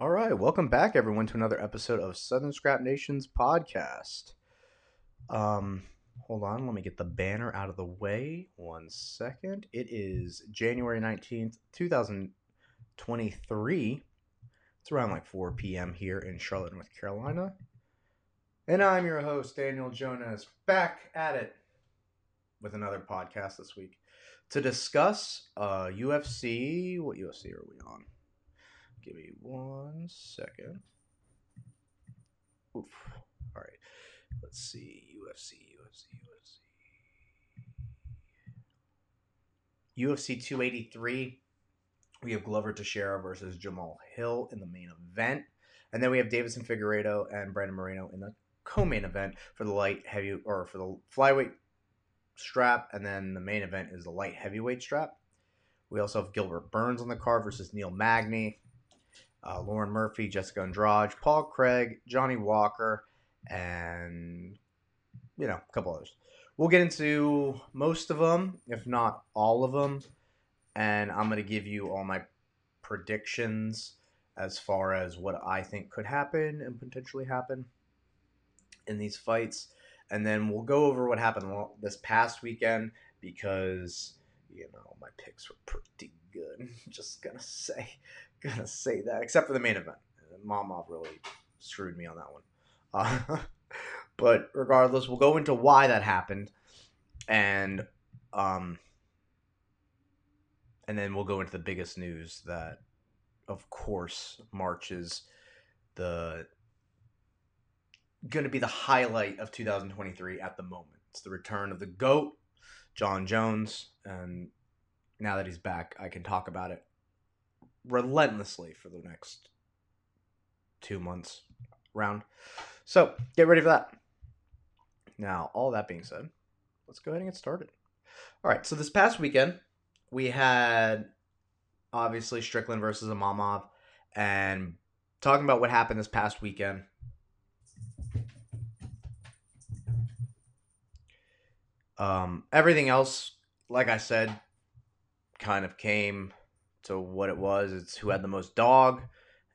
All right, welcome back, everyone, to another episode of Southern Scrap Nation's podcast. Um, hold on, let me get the banner out of the way. One second. It is January nineteenth, two thousand twenty-three. It's around like four p.m. here in Charlotte, North Carolina, and I'm your host, Daniel Jonas, back at it with another podcast this week to discuss uh UFC. What UFC are we on? Give me one second. Oof. All right. Let's see. UFC, UFC, UFC. UFC 283. We have Glover Teixeira versus Jamahal Hill in the main event. And then we have Deiveson Figueiredo and Brandon Moreno in the co-main event for the light heavy or for the flyweight strap. And then the main event is the light heavyweight strap. We also have Gilbert Burns on the card versus Neil Magny uh, Lauren Murphy, Jessica Andrade, Paul Craig, Johnny Walker, and you know a couple others. We'll get into most of them, if not all of them, and I'm going to give you all my predictions as far as what I think could happen and potentially happen in these fights. And then we'll go over what happened this past weekend because, you know, my picks were pretty good. Just gonna say gonna say that, except for the main event. Imavov really screwed me on that one. Uh, but regardless, we'll go into why that happened, and um, and then we'll go into the biggest news that, of course, marches the going to be the highlight of 2023 at the moment. It's the return of the goat, Jon Jones, and now that he's back, I can talk about it relentlessly for the next two months round. So get ready for that. Now, all that being said, let's go ahead and get started. All right, so this past weekend, we had obviously Strickland versus Imavov, and talking about what happened this past weekend. Um, everything else, like I said, kind of came to what it was. It's who had the most dog,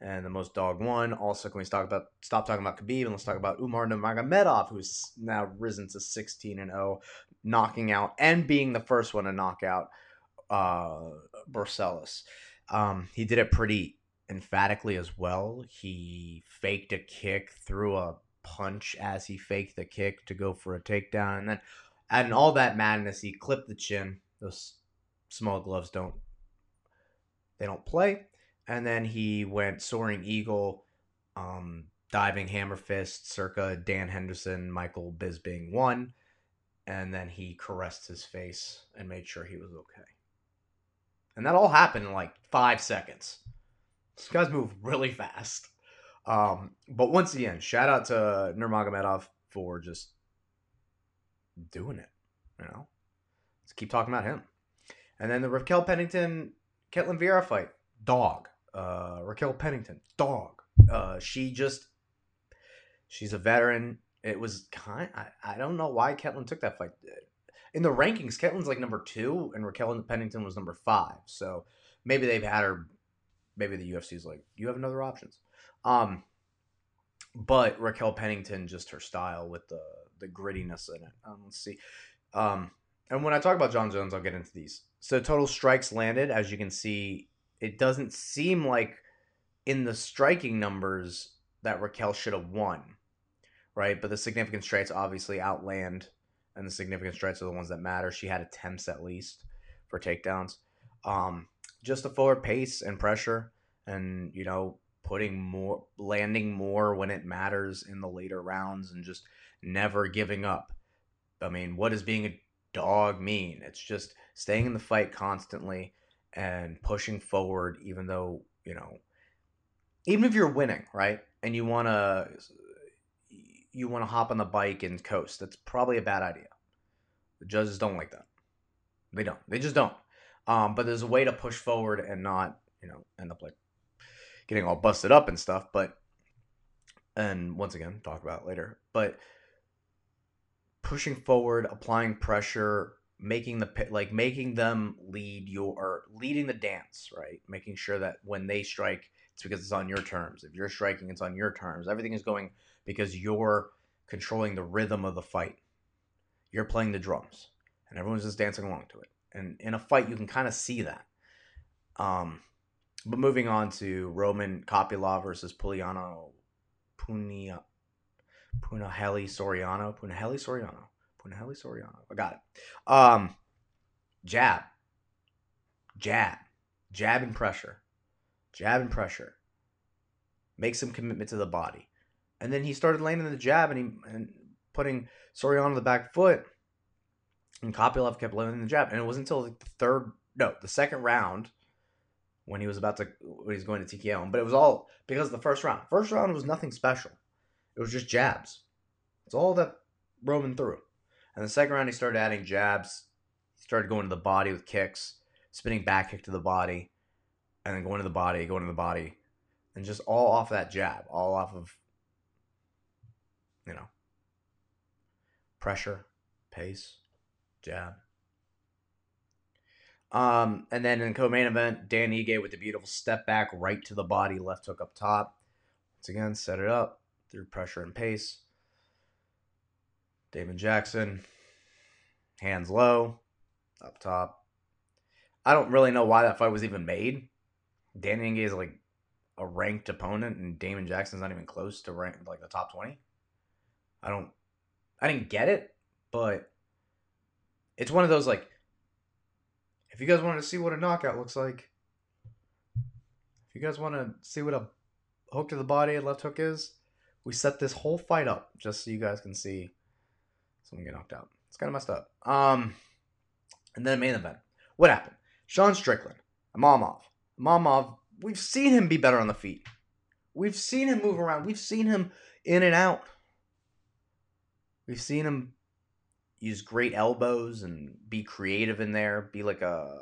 and the most dog won. Also, can we talk about stop talking about Khabib and let's talk about Umar Nurmagomedov, who's now risen to 16 and 0, knocking out and being the first one to knock out uh, Barcelos. Um, he did it pretty emphatically as well. He faked a kick, threw a punch as he faked the kick to go for a takedown, and then and all that madness, he clipped the chin. Those small gloves don't they don't play. And then he went soaring eagle, um, diving hammer fist, circa Dan Henderson, Michael Bisping one, and then he caressed his face and made sure he was okay. And that all happened in like five seconds. These guys move really fast. Um, but once again, shout out to Nurmagomedov for just doing it. You know, let's keep talking about him. And then the Raquel Pennington Ketlen Vieira fight, dog. Uh, Raquel Pennington, dog. Uh, she just, she's a veteran. It was kind. I, I don't know why Ketlen took that fight. In the rankings, Ketlen's like number two, and Raquel Pennington was number five. So maybe they've had her. Maybe the UFC's like, you have another options. Um, but Raquel Pennington, just her style with the the grittiness in it. Um, let's see. Um, and when I talk about Jon Jones, I'll get into these. So total strikes landed, as you can see, it doesn't seem like in the striking numbers that Raquel should have won, right? But the significant strikes obviously outland, and the significant strikes are the ones that matter. She had attempts at least for takedowns. Um, just a forward pace and pressure, and you know, putting more, landing more when it matters in the later rounds, and just never giving up. I mean, what does being a dog mean. It's just staying in the fight constantly and pushing forward, even though, you know, even if you're winning, right? And you want to you want to hop on the bike and coast. That's probably a bad idea. The judges don't like that. They don't. They just don't. Um, but there's a way to push forward and not, you know, end up like getting all busted up and stuff. But and once again, talk about later. But pushing forward, applying pressure, making the like making them lead your or leading the dance, right? Making sure that when they strike, it's because it's on your terms. If you're striking, it's on your terms. Everything is going because you're controlling the rhythm of the fight. You're playing the drums, and everyone's just dancing along to it. And in a fight, you can kind of see that. Um, but moving on to Roman Kopylov versus Puliano Punia Punahele Soriano. Punaheli Soriano. Punahele Soriano. I got it. Um, jab. Jab. Jab and pressure. Jab and pressure. Make some commitment to the body. And then he started landing the jab and he and putting Soriano on the back foot. And Kopylov kept landing the jab. And it wasn't until like the third, no, the second round when he was about to, when he's going to TKO him. But it was all because the first round. First round was nothing special. It was just jabs. It's all that Roman threw. And the second round, he started adding jabs. He started going to the body with kicks, spinning back kick to the body, and then going to the body, going to the body, and just all off that jab, all off of, you know, pressure, pace, jab. Um, and then in co-main event, Dan Ige with the beautiful step back right to the body, left hook up top. Once again, set it up through pressure and pace. Damon Jackson, hands low, up top. I don't really know why that fight was even made. Danny Ige is like a ranked opponent, and Damon Jackson's not even close to rank like the top twenty. I don't, I didn't get it, but it's one of those like, if you guys want to see what a knockout looks like, if you guys want to see what a hook to the body and left hook is, we set this whole fight up just so you guys can see someone get knocked out. It's kind of messed up. Um, and then main event. What happened? Sean Strickland, Imavov. Imavov, we've seen him be better on the feet. We've seen him move around. We've seen him in and out. We've seen him use great elbows and be creative in there, be like a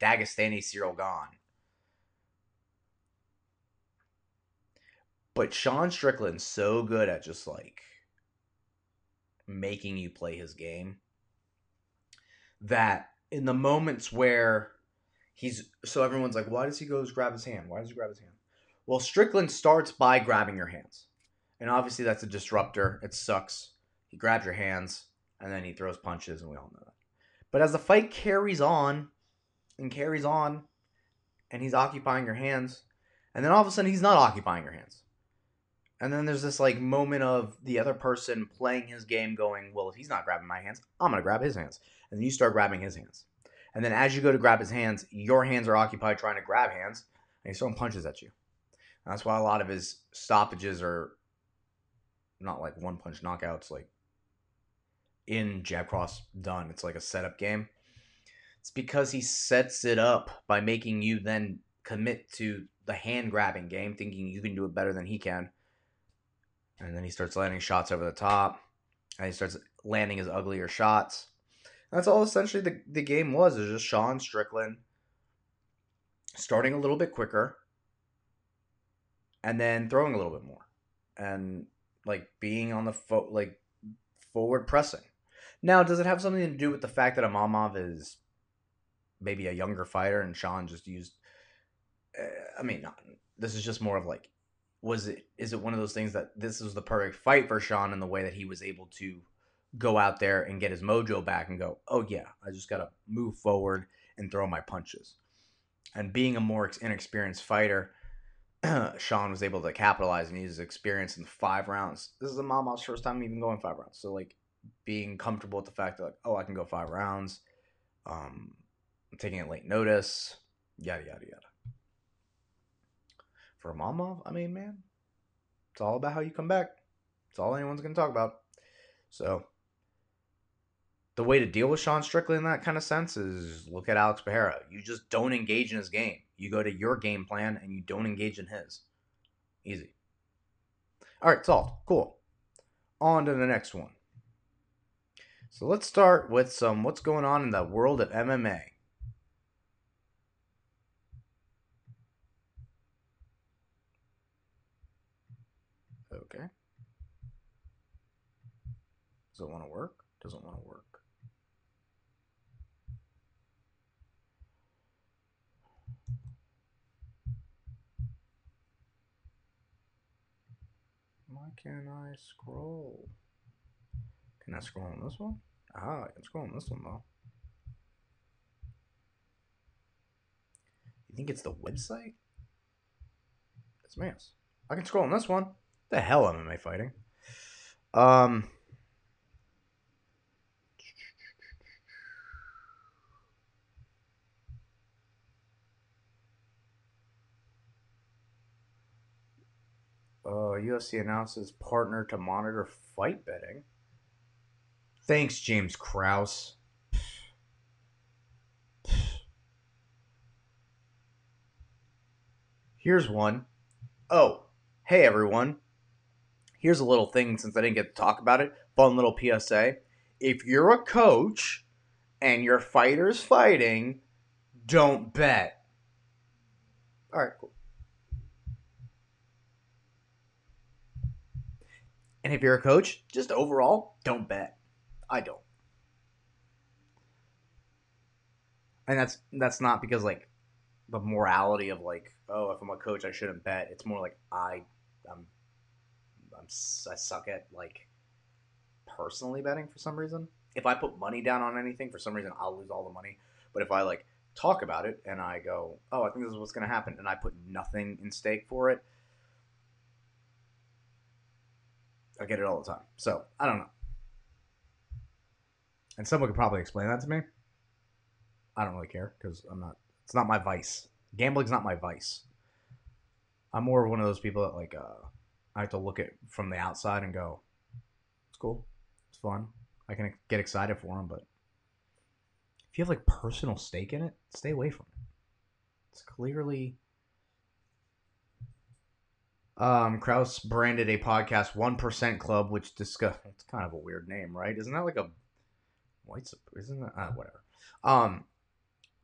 Dagestani Ciryl Gane. But Sean Strickland's so good at just like making you play his game that in the moments where he's so everyone's like, why does he go grab his hand? Why does he grab his hand? Well, Strickland starts by grabbing your hands. And obviously that's a disruptor. It sucks. He grabs your hands and then he throws punches, and we all know that. But as the fight carries on and carries on, and he's occupying your hands, and then all of a sudden he's not occupying your hands. And then there's this like moment of the other person playing his game, going, Well, if he's not grabbing my hands, I'm going to grab his hands. And then you start grabbing his hands. And then as you go to grab his hands, your hands are occupied trying to grab hands, and he's throwing punches at you. And that's why a lot of his stoppages are not like one punch knockouts, like in jab cross done. It's like a setup game. It's because he sets it up by making you then commit to the hand grabbing game, thinking you can do it better than he can. And then he starts landing shots over the top. And he starts landing his uglier shots. That's all essentially the, the game was. Was just Sean Strickland starting a little bit quicker and then throwing a little bit more. And like being on the fo- like forward pressing. Now, does it have something to do with the fact that Imavov is maybe a younger fighter and Sean just used? Uh, I mean, not. This is just more of like, was it? Is it one of those things that this was the perfect fight for Sean in the way that he was able to go out there and get his mojo back and go, oh yeah, I just gotta move forward and throw my punches. And being a more inexperienced fighter, Sean was able to capitalize and use his experience in five rounds. This is Imavov's first time even going five rounds. So like being comfortable with the fact that like, oh, I can go five rounds. Um, I'm taking it late notice. Yada yada yada. For Imavov, I mean, man, it's all about how you come back. It's all anyone's gonna talk about. So the way to deal with Sean Strickland in that kind of sense is look at Alex Pereira. You just don't engage in his game. You go to your game plan and you don't engage in his. Easy. All right, solved. Cool. On to the next one. So let's start with some what's going on in the world of MMA. Okay. Does it want to work? Doesn't want to work. Why can't I scroll? Can I scroll on this one? Ah, I can scroll on this one though. You think it's the website? It's Mance. I can scroll on this one. The hell MMA fighting? Um. Uh, UFC announces partner to monitor fight betting. Thanks, James Krause. Here's one. Oh, hey everyone. Here's a little thing since I didn't get to talk about it. Fun little PSA. If you're a coach and your fighter's fighting, don't bet. All right, cool. And if you're a coach, just overall, don't bet. I don't. And that's that's not because like the morality of like, oh, if I'm a coach, I shouldn't bet. It's more like I, I'm, I'm I suck at like personally betting for some reason. If I put money down on anything, for some reason, I'll lose all the money. But if I like talk about it and I go, oh, I think this is what's going to happen, and I put nothing in stake for it, I get it all the time. So I don't know. And someone could probably explain that to me. I don't really care because I'm not. It's not my vice. Gambling's not my vice. I'm more of one of those people that like. Uh, I have to look at from the outside and go, "It's cool. It's fun. I can get excited for them." But if you have like personal stake in it, stay away from it. It's clearly um, Krause branded a podcast One Percent Club, which discuss. It's kind of a weird name, right? Isn't that like a white? Isn't that uh, whatever? Um,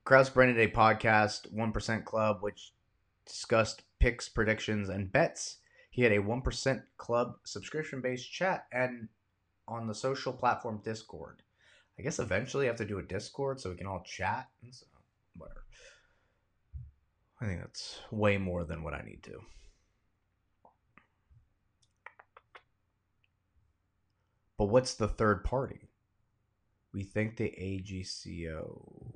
Krause branded a podcast One Percent Club, which discussed picks, predictions, and bets. He had a One Percent Club subscription-based chat and on the social platform Discord. I guess eventually I have to do a Discord so we can all chat. And so, whatever. I think that's way more than what I need to. But what's the third party? We think the AGCO.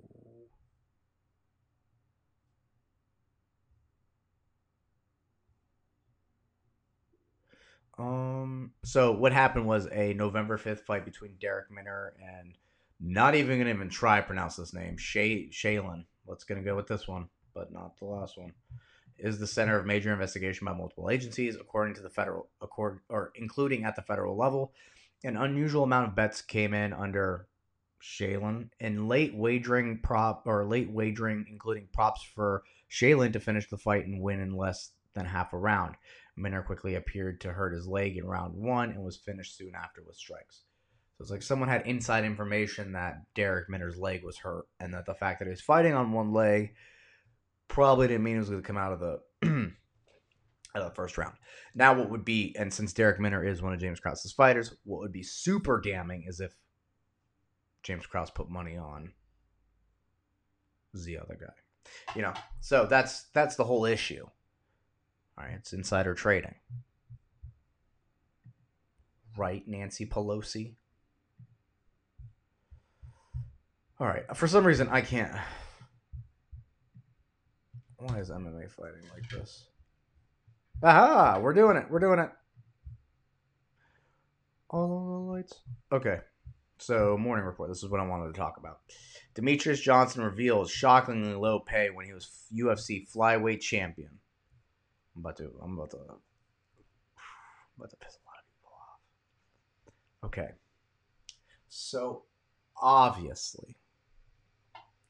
Um. So what happened was a November fifth fight between Darrick Minner and not even gonna even try to pronounce this name, Shay Shaylin. Let's gonna go with this one, but not the last one. Is the center of major investigation by multiple agencies, according to the federal accord or including at the federal level an unusual amount of bets came in under Shaylin and late wagering prop or late wagering, including props for Shaylin to finish the fight and win in less than half a round. Minner quickly appeared to hurt his leg in round one and was finished soon after with strikes. So it's like someone had inside information that Darrick Minner's leg was hurt and that the fact that he was fighting on one leg probably didn't mean he was going to come out of the the first round. Now, what would be, and since Darrick Minner is one of James Krause's fighters, what would be super damning is if James Krause put money on the other guy. You know, so that's that's the whole issue. All right, it's insider trading. Right, Nancy Pelosi. All right, for some reason I can't. Why is MMA fighting like this? Aha! We're doing it. We're doing it. All the lights. Okay. So, morning report. This is what I wanted to talk about. Demetrious Johnson reveals shockingly low pay when he was UFC flyweight champion. I'm about to. I'm about to. I'm about to piss a lot of people off. Okay. So, obviously,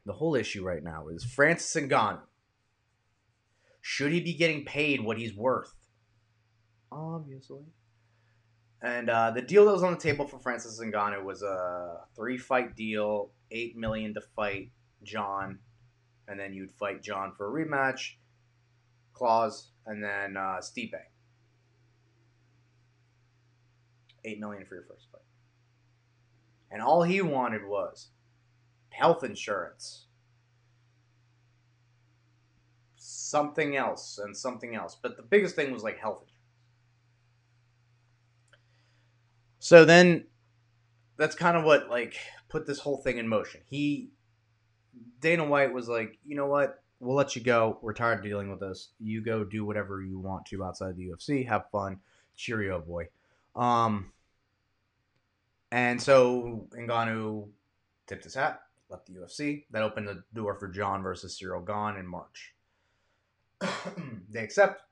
the whole issue right now is Francis Ngannou should he be getting paid what he's worth? Obviously. And uh, the deal that was on the table for Francis Ngannou was a three-fight deal, eight million to fight Jon, and then you'd fight Jon for a rematch clause, and then uh, Stipe. Eight million for your first fight. And all he wanted was health insurance something else and something else. But the biggest thing was like health insurance. So then that's kind of what like put this whole thing in motion. He Dana White was like, you know what? We'll let you go. We're tired of dealing with this. You go do whatever you want to outside the UFC. Have fun. Cheerio, boy. Um, and so Ngannou tipped his hat, left the UFC. That opened the door for Jon versus Ciryl Gane in March. they accept.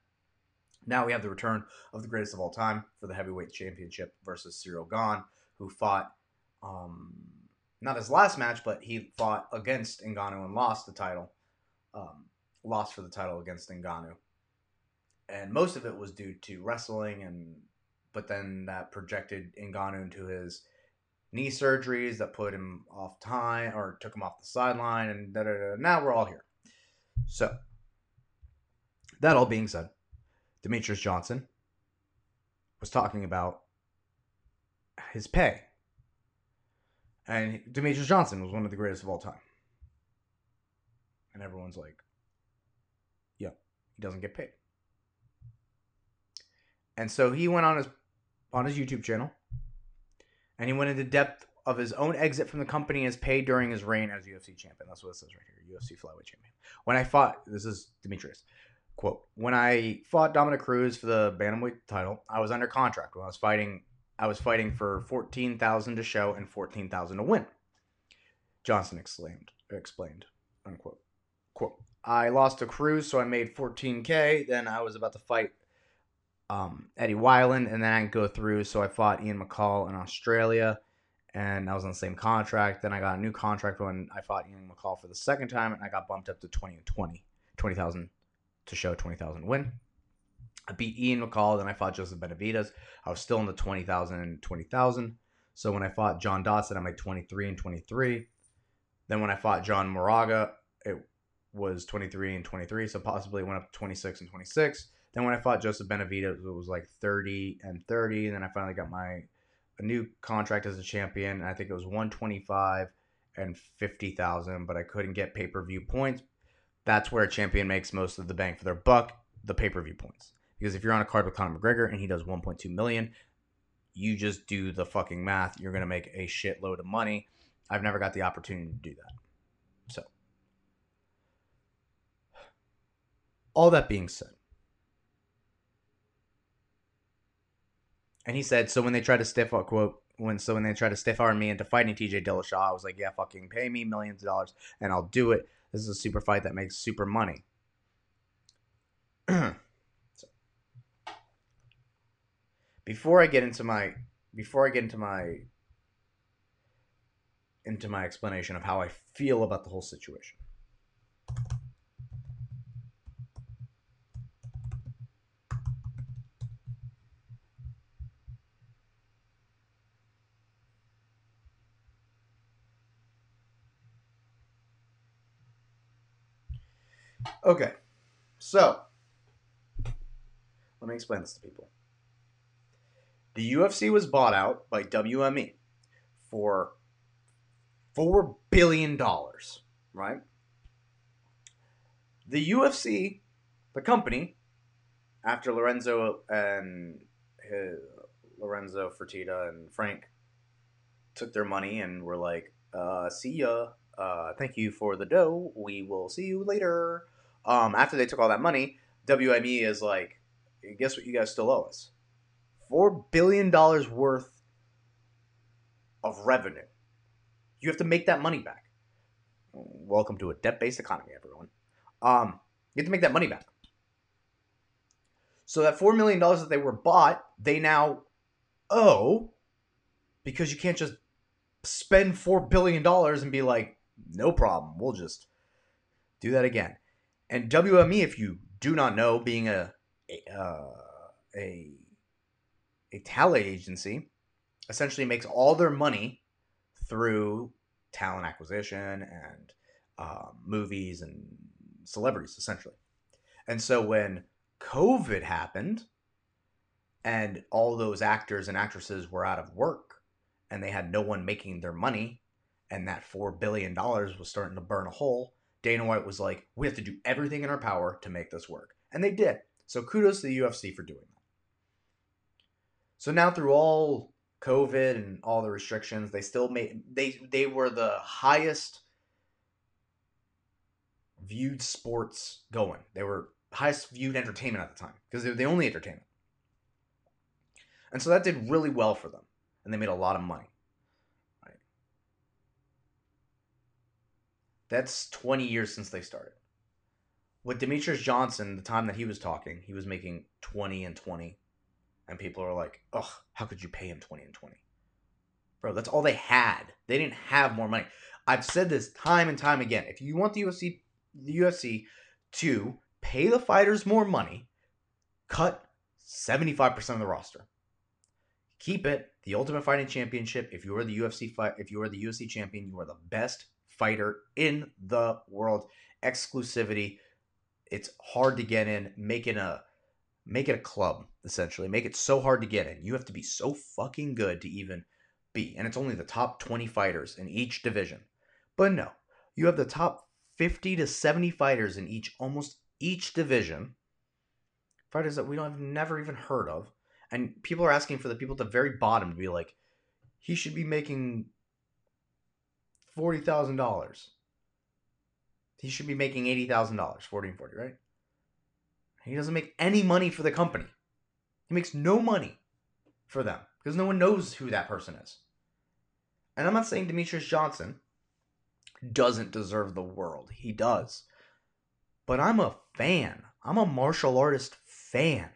Now we have the return of the greatest of all time for the heavyweight championship versus Ciryl Gane, who fought um, not his last match, but he fought against Ngannou and lost the title. Um, lost for the title against Ngannou. And most of it was due to wrestling and but then that projected Ngannou into his knee surgeries that put him off time or took him off the sideline and da da da. Now we're all here. So that all being said, Demetrious Johnson was talking about his pay. And Demetrious Johnson was one of the greatest of all time. And everyone's like, yeah, he doesn't get paid. And so he went on his on his YouTube channel and he went into depth of his own exit from the company and his pay during his reign as UFC champion. That's what it says right here, UFC flyweight champion. When I fought, this is Demetrious. Quote, when I fought Dominick Cruz for the bantamweight title, I was under contract. When I was fighting, I was fighting for 14,000 to show and 14,000 to win. Johnson exclaimed, explained, unquote. Quote, I lost to Cruz, so I made 14K. Then I was about to fight um, Eddie Wineland, and then I go through, so I fought Ian McCall in Australia, and I was on the same contract. Then I got a new contract when I fought Ian McCall for the second time, and I got bumped up to 20 and 20, 20,000 to show 20,000 win. I beat Ian McCall, then I fought Joseph Benavidez. I was still in the 20,000 and 20,000. So when I fought John Dodson, I made 23 and 23. Then when I fought John Moraga, it was 23 and 23, so possibly went up to 26 and 26. Then when I fought Joseph Benavidez, it was like 30 and 30. And then I finally got my new contract as a champion. I think it was 125 and 50,000, but I couldn't get pay per view points. That's where a champion makes most of the bang for their buck, the pay per view points. Because if you're on a card with Conor McGregor and he does 1.2 million, you just do the fucking math. You're going to make a shitload of money. I've never got the opportunity to do that. So, all that being said, And he said, so when they try to stiff up quote when so when they try to stiff arm me into fighting TJ Dillashaw, I was like, yeah, fucking pay me millions of dollars and I'll do it. This is a super fight that makes super money. so, before I get into my before I get into my into my explanation of how I feel about the whole situation. Okay, so let me explain this to people. The UFC was bought out by WME for four billion dollars, right? The UFC, the company, after Lorenzo and his, Lorenzo Fertitta and Frank took their money and were like, uh, "See ya, uh, thank you for the dough. We will see you later." Um, after they took all that money, WME is like, guess what? You guys still owe us four billion dollars worth of revenue. You have to make that money back. Welcome to a debt-based economy, everyone. Um, you have to make that money back. So that four million dollars that they were bought, they now owe because you can't just spend four billion dollars and be like, no problem, we'll just do that again. And WME, if you do not know, being a a, uh, a, a talent agency, essentially makes all their money through talent acquisition and uh, movies and celebrities, essentially. And so when COVID happened and all those actors and actresses were out of work and they had no one making their money and that $4 billion was starting to burn a hole, Dana White was like, we have to do everything in our power to make this work. And they did. So kudos to the UFC for doing that. So now through all COVID and all the restrictions, they still made they they were the highest viewed sports going. They were highest viewed entertainment at the time because they were the only entertainment. And so that did really well for them. And they made a lot of money. That's 20 years since they started. With Demetrious Johnson, the time that he was talking, he was making 20 and 20. And people are like, ugh, how could you pay him 20 and 20? Bro, that's all they had. They didn't have more money. I've said this time and time again. If you want the UFC, the UFC to pay the fighters more money, cut 75% of the roster keep it. The Ultimate Fighting Championship. If you are the UFC fight, if you are the UFC champion, you are the best fighter in the world. Exclusivity. It's hard to get in. Make it a make it a club essentially. Make it so hard to get in. You have to be so fucking good to even be. And it's only the top 20 fighters in each division. But no, you have the top 50 to 70 fighters in each almost each division. Fighters that we don't have never even heard of and people are asking for the people at the very bottom to be like, he should be making forty thousand dollars. He should be making eighty thousand dollars, forty and forty, right? He doesn't make any money for the company. He makes no money for them because no one knows who that person is. And I'm not saying Demetrious Johnson doesn't deserve the world. He does. But I'm a fan. I'm a martial artist fan.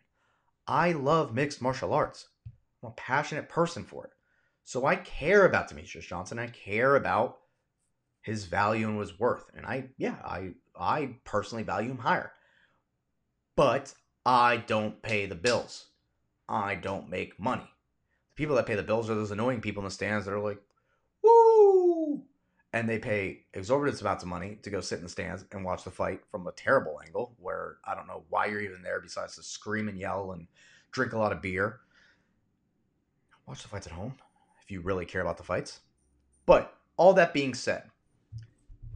I love mixed martial arts. I'm a passionate person for it. So I care about Demetrious Johnson. I care about his value and his worth. And I, yeah, I, I personally value him higher. But I don't pay the bills. I don't make money. The people that pay the bills are those annoying people in the stands that are like, woo! And they pay exorbitant amounts of money to go sit in the stands and watch the fight from a terrible angle where I don't know why you're even there besides to scream and yell and drink a lot of beer. Watch the fights at home if you really care about the fights. But all that being said,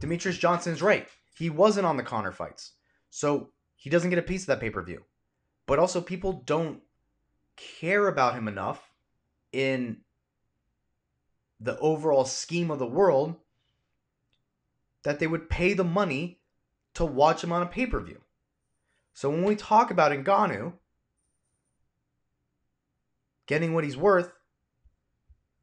Demetrious Johnson's right. He wasn't on the Conor fights. So he doesn't get a piece of that pay per view. But also, people don't care about him enough in the overall scheme of the world that they would pay the money to watch him on a pay per view. So when we talk about Ngannou, getting what he's worth,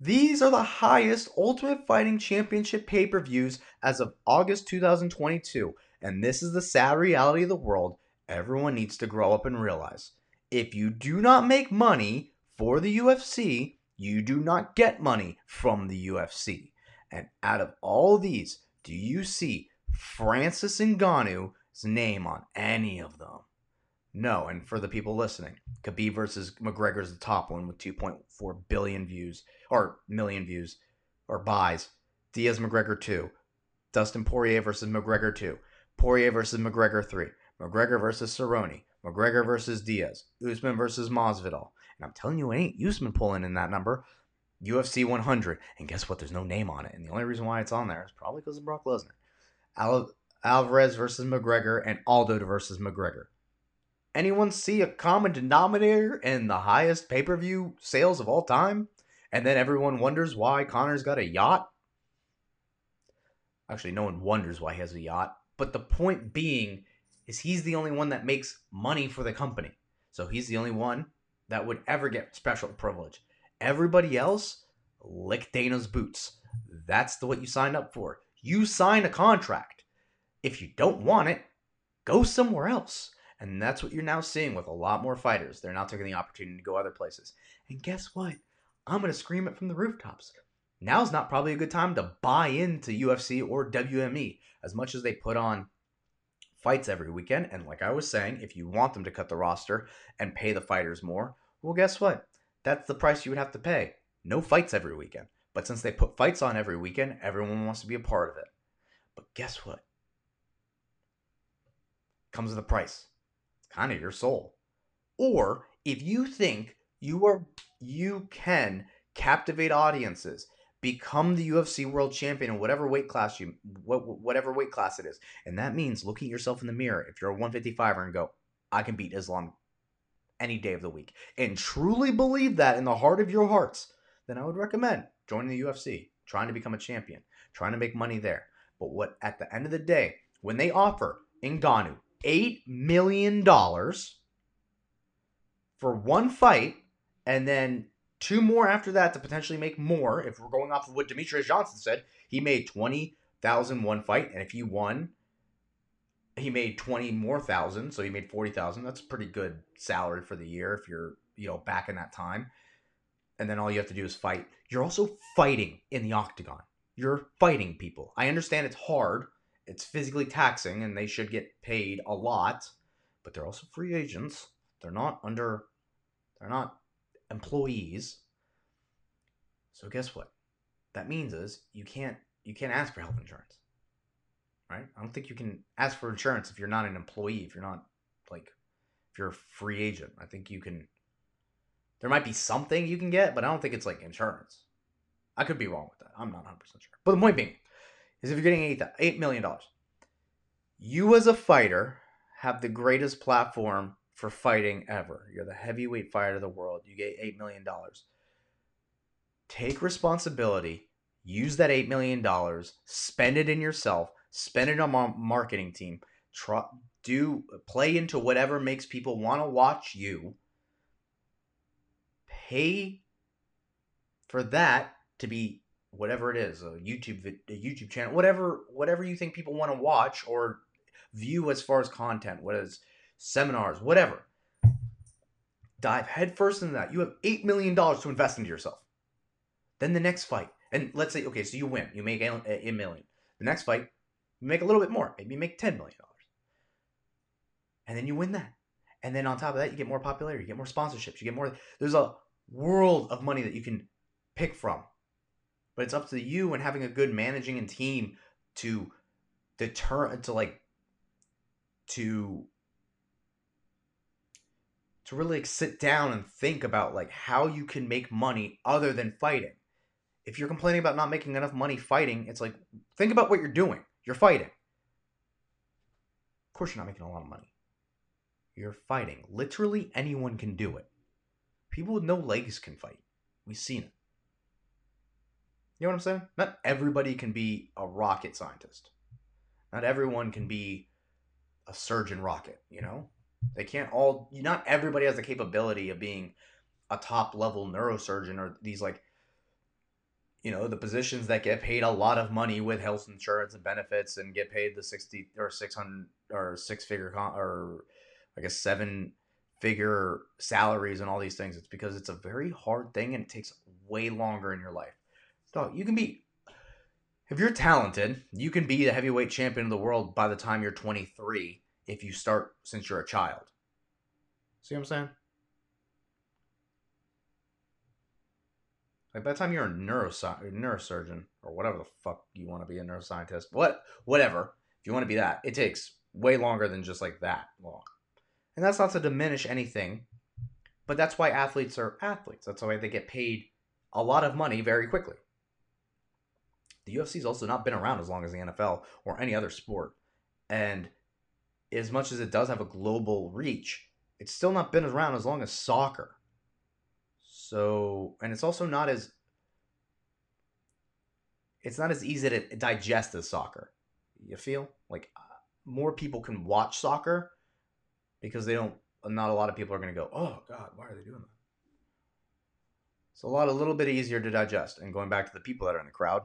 these are the highest Ultimate Fighting Championship pay per views as of August 2022. And this is the sad reality of the world everyone needs to grow up and realize. If you do not make money for the UFC, you do not get money from the UFC. And out of all these, do you see Francis Ngannou's name on any of them? No. And for the people listening, Khabib versus McGregor is the top one with 2.4 billion views or million views or buys. Diaz McGregor 2. Dustin Poirier versus McGregor 2. Poirier versus McGregor 3. McGregor versus Cerrone. McGregor versus Diaz. Usman versus Masvidal. And I'm telling you, it ain't Usman pulling in that number. UFC 100. And guess what? There's no name on it. And the only reason why it's on there is probably because of Brock Lesnar. Al- Alvarez versus McGregor and Aldo versus McGregor. Anyone see a common denominator in the highest pay per view sales of all time? And then everyone wonders why Conor's got a yacht? Actually, no one wonders why he has a yacht. But the point being is he's the only one that makes money for the company. So he's the only one that would ever get special privilege. Everybody else, lick Dana's boots. That's the what you signed up for. You sign a contract. If you don't want it, go somewhere else. And that's what you're now seeing with a lot more fighters. They're now taking the opportunity to go other places. And guess what? I'm going to scream it from the rooftops. Now's not probably a good time to buy into UFC or WME as much as they put on fights every weekend. And like I was saying, if you want them to cut the roster and pay the fighters more, well, guess what? That's the price you would have to pay. No fights every weekend. But since they put fights on every weekend, everyone wants to be a part of it. But guess what? Comes with a price kind of your soul. Or if you think you are you can captivate audiences, become the UFC world champion in whatever weight class you whatever weight class it is. And that means looking at yourself in the mirror if you're a 155er and go, I can beat Islam any day of the week. And truly believe that in the heart of your hearts then I would recommend joining the UFC, trying to become a champion, trying to make money there. But what at the end of the day, when they offer Ngannou eight million dollars for one fight, and then two more after that to potentially make more. If we're going off of what Demetrious Johnson said, he made twenty thousand one fight, and if he won, he made twenty more thousand, so he made forty thousand. That's a pretty good salary for the year if you're you know back in that time. And then all you have to do is fight. You're also fighting in the octagon. You're fighting people. I understand it's hard. It's physically taxing, and they should get paid a lot, but they're also free agents. They're not under. They're not employees. So guess what? That means is you can't you can't ask for health insurance. Right? I don't think you can ask for insurance if you're not an employee, if you're not like if you're a free agent. I think you can there might be something you can get, but I don't think it's like insurance. I could be wrong with that. I'm not 100% sure. But the point being is if you're getting 8, $8 million, you as a fighter have the greatest platform for fighting ever. You're the heavyweight fighter of the world. You get $8 million. Take responsibility. Use that $8 million. Spend it in yourself. Spend it on a marketing team. Try, do play into whatever makes people want to watch you. Pay for that to be whatever it is, a YouTube a YouTube channel, whatever whatever you think people want to watch or view as far as content. What is seminars, whatever. Dive headfirst into that. You have $8 million to invest into yourself. Then the next fight, and let's say, okay, so you win. You make a, million. The next fight, you make a little bit more. Maybe you make $10 million. And then you win that. And then on top of that, you get more popularity, you get more sponsorships, you get more. There's a world of money that you can pick from. But it's up to you and having a good managing and team to deter, to like, to to really like sit down and think about like how you can make money other than fighting. If you're complaining about not making enough money fighting, it's like think about what you're doing. You're fighting. Of course you're not making a lot of money. You're fighting. Literally anyone can do it. People with no legs can fight. We've seen it. You know what I'm saying? Not everybody can be a rocket scientist. Not everyone can be a surgeon rocket, you know? They can't all. Not everybody has the capability of being a top level neurosurgeon or these like, you know, the positions that get paid a lot of money with health insurance and benefits and get paid the sixty or six hundred or six figure con- or I guess seven figure salaries and all these things. It's because it's a very hard thing and it takes way longer in your life. So you can be if you're talented, you can be the heavyweight champion of the world by the time you're 23 if you start since you're a child. See what I'm saying? Like by the time you're a neurosci- neurosurgeon or whatever the fuck you want to be a neuroscientist, what whatever, if you want to be that, it takes way longer than just like that long. And that's not to diminish anything, but that's why athletes are athletes. That's why they get paid a lot of money very quickly. The UFC's also not been around as long as the NFL or any other sport. And as much as it does have a global reach, it's still not been around as long as soccer. So, and it's also not as it's not as easy to digest as soccer. You feel like uh, more people can watch soccer because they don't. Not a lot of people are going to go, "Oh God, why are they doing that?" It's a lot, a little bit easier to digest. And going back to the people that are in the crowd,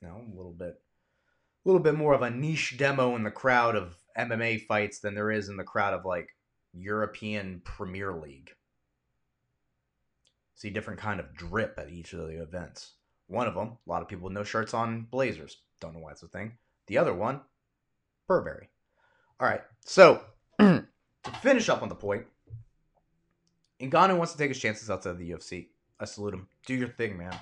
you know, a little bit, a little bit more of a niche demo in the crowd of MMA fights than there is in the crowd of like European Premier League. See different kind of drip at each of the events. One of them, a lot of people with no shirts on Blazers. Don't know why it's a thing. The other one, Burberry. All right, so to finish up on the point, Ngannou wants to take his chances outside the UFC. I salute him. Do your thing, man.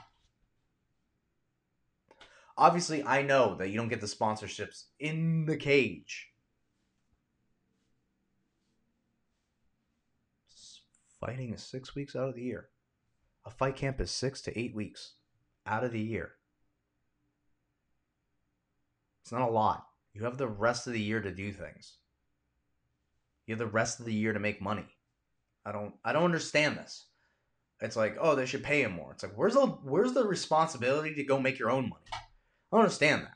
Obviously, I know that you don't get the sponsorships in the cage. Fighting is six weeks out of the year. A fight camp is six to eight weeks out of the year. It's not a lot. You have the rest of the year to do things. You have the rest of the year to make money. I don't I don't understand this. It's like, oh, they should pay him more. It's like, where's the where's the responsibility to go make your own money? I don't understand that.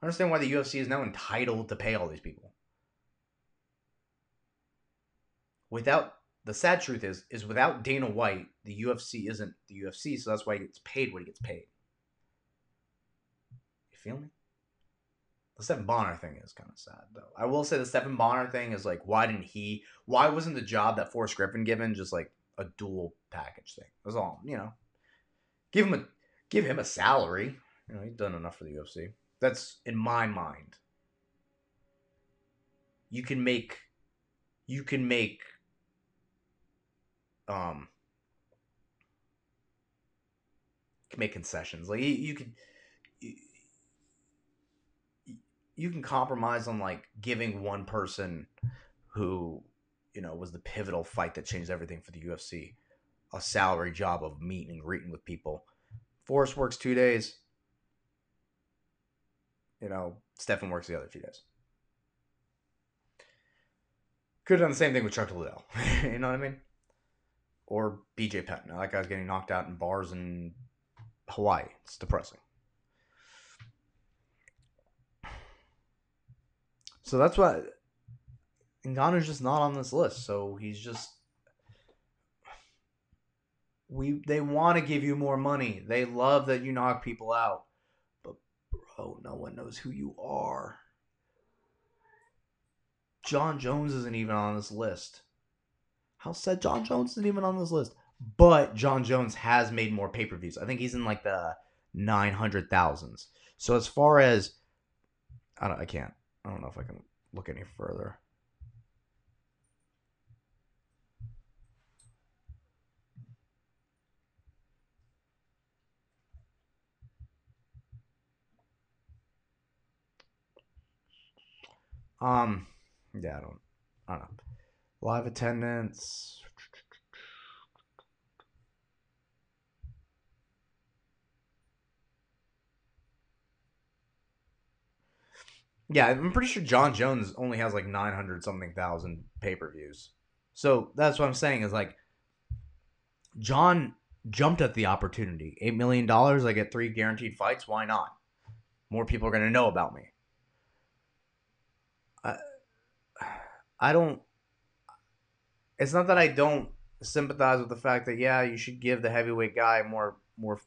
I understand why the UFC is now entitled to pay all these people. Without the sad truth is, is without Dana White, the UFC isn't the UFC, so that's why he gets paid what he gets paid. You feel me? The Stephan Bonnar thing is kind of sad, though. I will say the Stephan Bonnar thing is like, why didn't he? Why wasn't the job that Forrest Griffin given just like a dual package thing? That's all. You know, give him a give him a salary. You know, he's done enough for the UFC. That's in my mind. You can make, you can make, um, make concessions. Like you, you could. You, you can compromise on like giving one person who you know was the pivotal fight that changed everything for the UFC a salary job of meeting and greeting with people. Forrest works two days. You know, Stephan works the other two days. Could have done the same thing with Chuck Liddell. you know what I mean? Or BJ Penn. That guy's getting knocked out in bars in Hawaii. It's depressing. So that's why Ngannou's just not on this list. So he's just we they want to give you more money. They love that you knock people out. Bro, no one knows who you are. Jon Jones isn't even on this list. How said Jon Jones isn't even on this list? But Jon Jones has made more pay-per-views. I think he's in like the 900,000s. So as far as I don't I can't. I don't know if I can look any further. Um, yeah, I don't, I don't know. Live attendance. Yeah, I'm pretty sure Jon Jones only has like 900 something thousand pay per views. So that's what I'm saying is like, Jon jumped at the opportunity. $8 million, I get three guaranteed fights. Why not? More people are going to know about me. I, I don't. It's not that I don't sympathize with the fact that yeah, you should give the heavyweight guy more more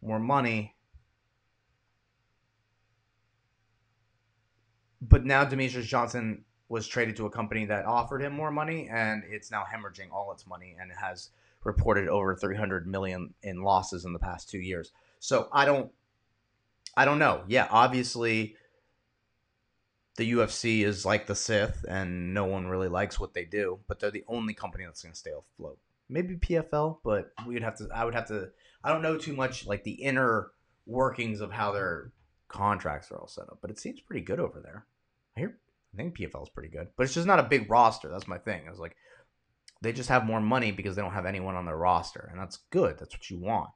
more money. But now Demetrious Johnson was traded to a company that offered him more money, and it's now hemorrhaging all its money, and it has reported over 300 million in losses in the past two years. So I don't, I don't know. Yeah, obviously, the UFC is like the Sith, and no one really likes what they do, but they're the only company that's going to stay afloat. Maybe PFL, but we'd have to. I would have to. I don't know too much like the inner workings of how their contracts are all set up, but it seems pretty good over there. I hear. I think PFL is pretty good, but it's just not a big roster. That's my thing. I was like, they just have more money because they don't have anyone on their roster, and that's good. That's what you want.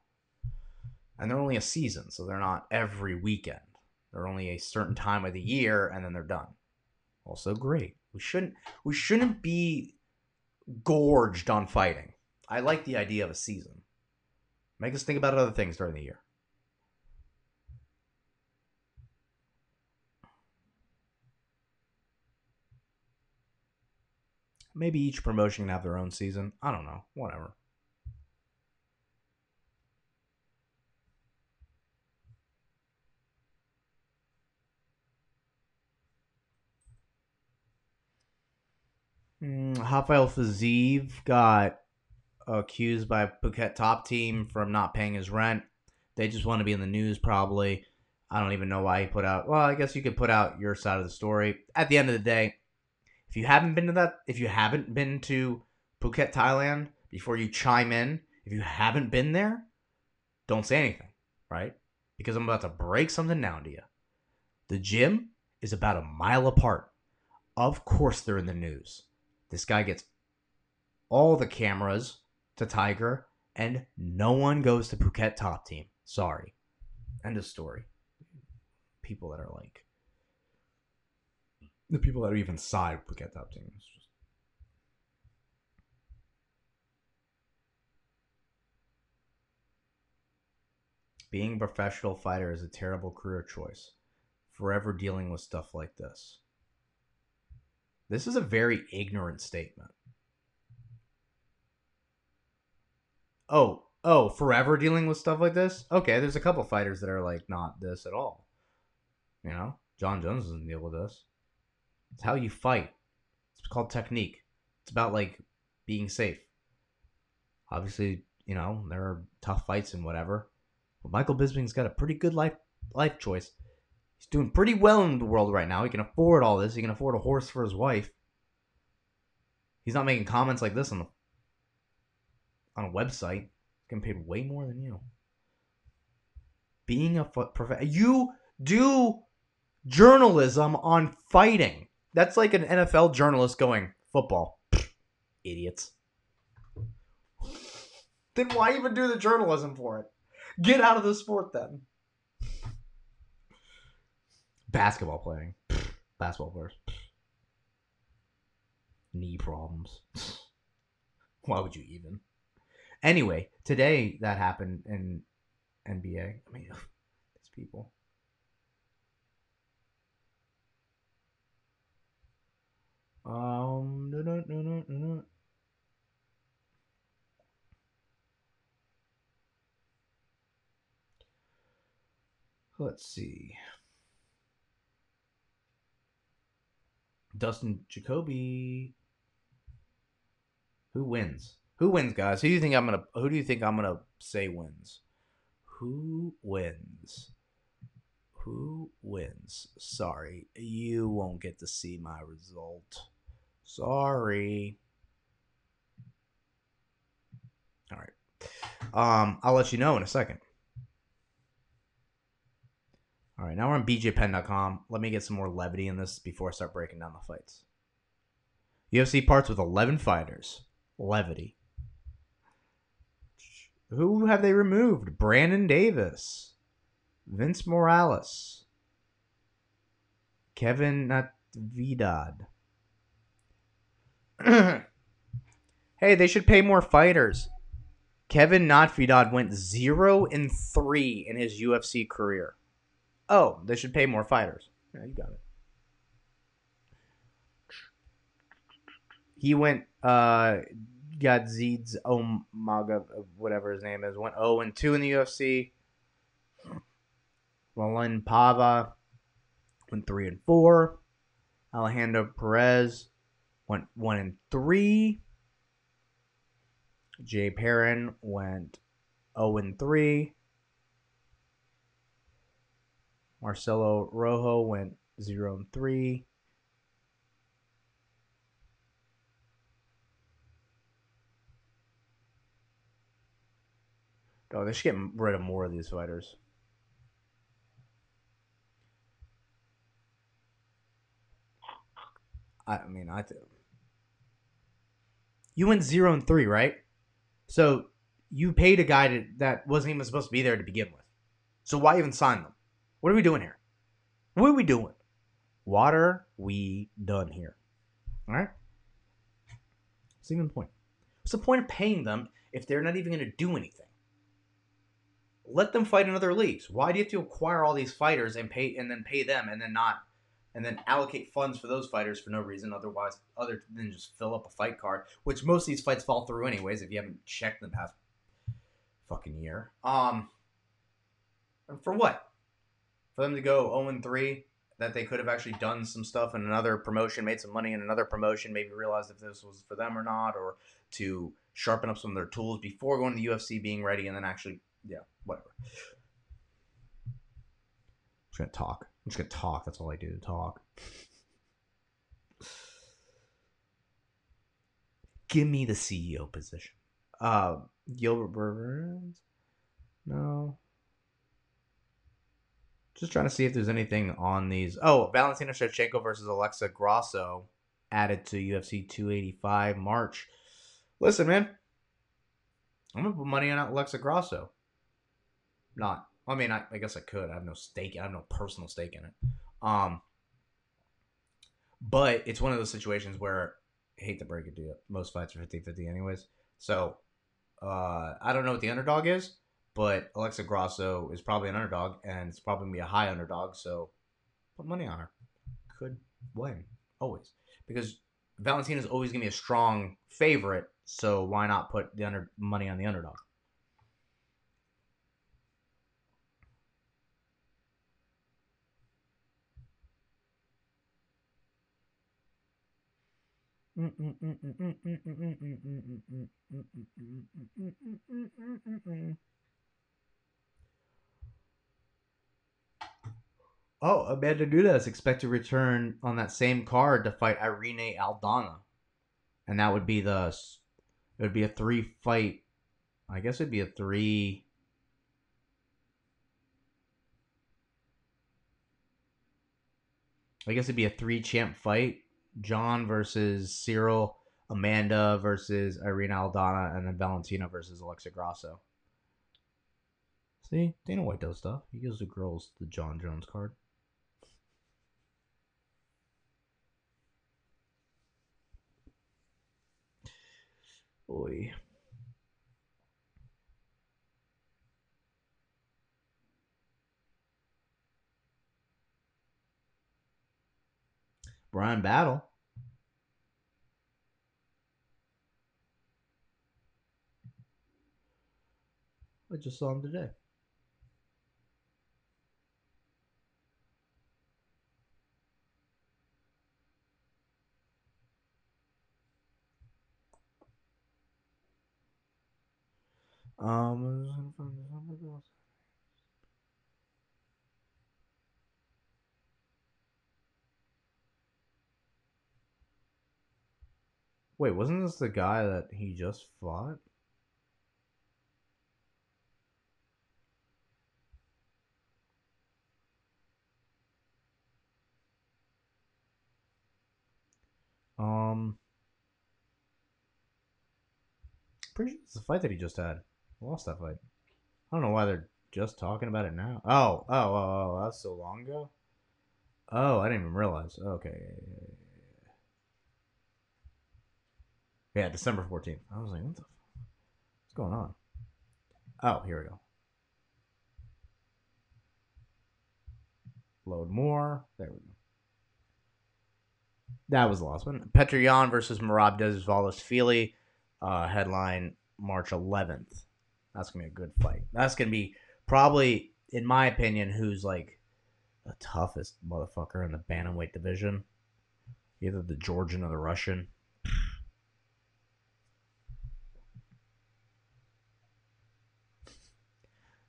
And they're only a season, so they're not every weekend. They're only a certain time of the year, and then they're done. Also great. We shouldn't we shouldn't be gorged on fighting. I like the idea of a season. Make us think about other things during the year. Maybe each promotion can have their own season. I don't know. Whatever. Mm, Rafael Fiziev got accused by Phuket top team from not paying his rent. They just want to be in the news, probably. I don't even know why he put out. Well, I guess you could put out your side of the story. At the end of the day, if you haven't been to that, if you haven't been to Phuket, Thailand, before you chime in, if you haven't been there, don't say anything, right? Because I'm about to break something down to you. The gym is about a mile apart. Of course, they're in the news. This guy gets all the cameras to Tiger, and no one goes to Phuket top team. Sorry. End of story. People that are like the people that are even side Phuket top team. Just... Being a professional fighter is a terrible career choice. Forever dealing with stuff like this. This is a very ignorant statement. Oh, oh, forever dealing with stuff like this? Okay, there's a couple fighters that are like not this at all. You know, Jon Jones doesn't deal with this. It's how you fight. It's called technique. It's about like being safe. Obviously, you know, there are tough fights and whatever. But Michael Bisping's got a pretty good life life choice. He's doing pretty well in the world right now. He can afford all this. He can afford a horse for his wife. He's not making comments like this on the on a website. He's getting paid way more than you. Being a prof- you do journalism on fighting. That's like an NFL journalist going football. Idiots. Then why even do the journalism for it? Get out of the sport then. Basketball playing. Basketball players. Knee problems. Why would you even? Anyway, today that happened in NBA. I mean, these people. Um, no, no, no, no, no. Let's see. Dustin Jacoby. Who wins? Who wins, guys? Who do you think I'm gonna? Who do you think I'm gonna say wins? Who wins? Who wins? Sorry, you won't get to see my result. Sorry. All right. Um, I'll let you know in a second. All right, now we're on bjpenn.com. Let me get some more levity in this before I start breaking down the fights. UFC parts with 11 fighters. Levity. Who have they removed? Brandon Davis, Vince Morales, Kevin Natividad. hey, they should pay more fighters. Kevin Natividad went 0 and 3 in his UFC career. Oh, they should pay more fighters. Yeah, you got it. He went uh got Zeed's Omaga whatever his name is, went 0 and 2 in the UFC. Roland Pava went 3 and 4. Alejandro Perez went 1 and 3. Jay Perrin went 0 and 3. Marcelo Rojo went 0 and 3. Oh, they should get rid of more of these fighters. I mean, I. Th- you went zero and three, right? So you paid a guy to, that wasn't even supposed to be there to begin with. So why even sign them? What are we doing here? What are we doing? What are we done here? All right. What's even the point? What's the point of paying them if they're not even going to do anything? Let them fight in other leagues. Why do you have to acquire all these fighters and pay and then pay them and then not and then allocate funds for those fighters for no reason otherwise other than just fill up a fight card, which most of these fights fall through anyways if you haven't checked in the past fucking year. Um, and for what? For them to go 0 3, that they could have actually done some stuff in another promotion, made some money in another promotion, maybe realized if this was for them or not, or to sharpen up some of their tools before going to the UFC, being ready, and then actually, yeah, whatever. I'm just gonna talk. I'm just gonna talk. That's all I do. to Talk. Give me the CEO position. Uh, Gilbert Burns. No. Just trying to see if there's anything on these. Oh, Valentina Shevchenko versus Alexa Grasso added to UFC 285 March. Listen, man, I'm gonna put money on Alexa Grasso. Not, I mean, I, I guess I could. I have no stake. I have no personal stake in it. Um, but it's one of those situations where I hate to break it to you. Most fights are 50 50 anyways. So uh, I don't know what the underdog is, but Alexa Grasso is probably an underdog, and it's probably gonna be a high underdog. So put money on her. Could win always because Valentina is always gonna be a strong favorite. So why not put the under money on the underdog? Oh, Amanda Nunes expect to return on that same card to fight Irene Aldana, and that would be the it would be a three fight. I guess it'd be a three. I guess it'd be a three champ fight Jon versus Ciryl, Amanda versus Irene Aldana, and then Valentina versus Alexa Grasso. See, Dana White does stuff. He gives the girls the Jon Jones card. Oi. Bryan Battle. I just saw him today. Um, Wait, wasn't this the guy that he just fought? Um, pretty sure it's the fight that he just had. Lost that fight. I don't know why they're just talking about it now. Oh, oh, oh, oh, that's so long ago. Oh, I didn't even realize. Okay. Yeah, December 14th. I was like, what the what's going on? Oh, here we go. Load more. There we go. That was the last one. Petr Yan versus Merab Dvalishvili. Uh, headline March 11th. That's to be a good fight. That's to be probably, in my opinion, who's like the toughest motherfucker in the bantamweight division. Either the Georgian or the Russian.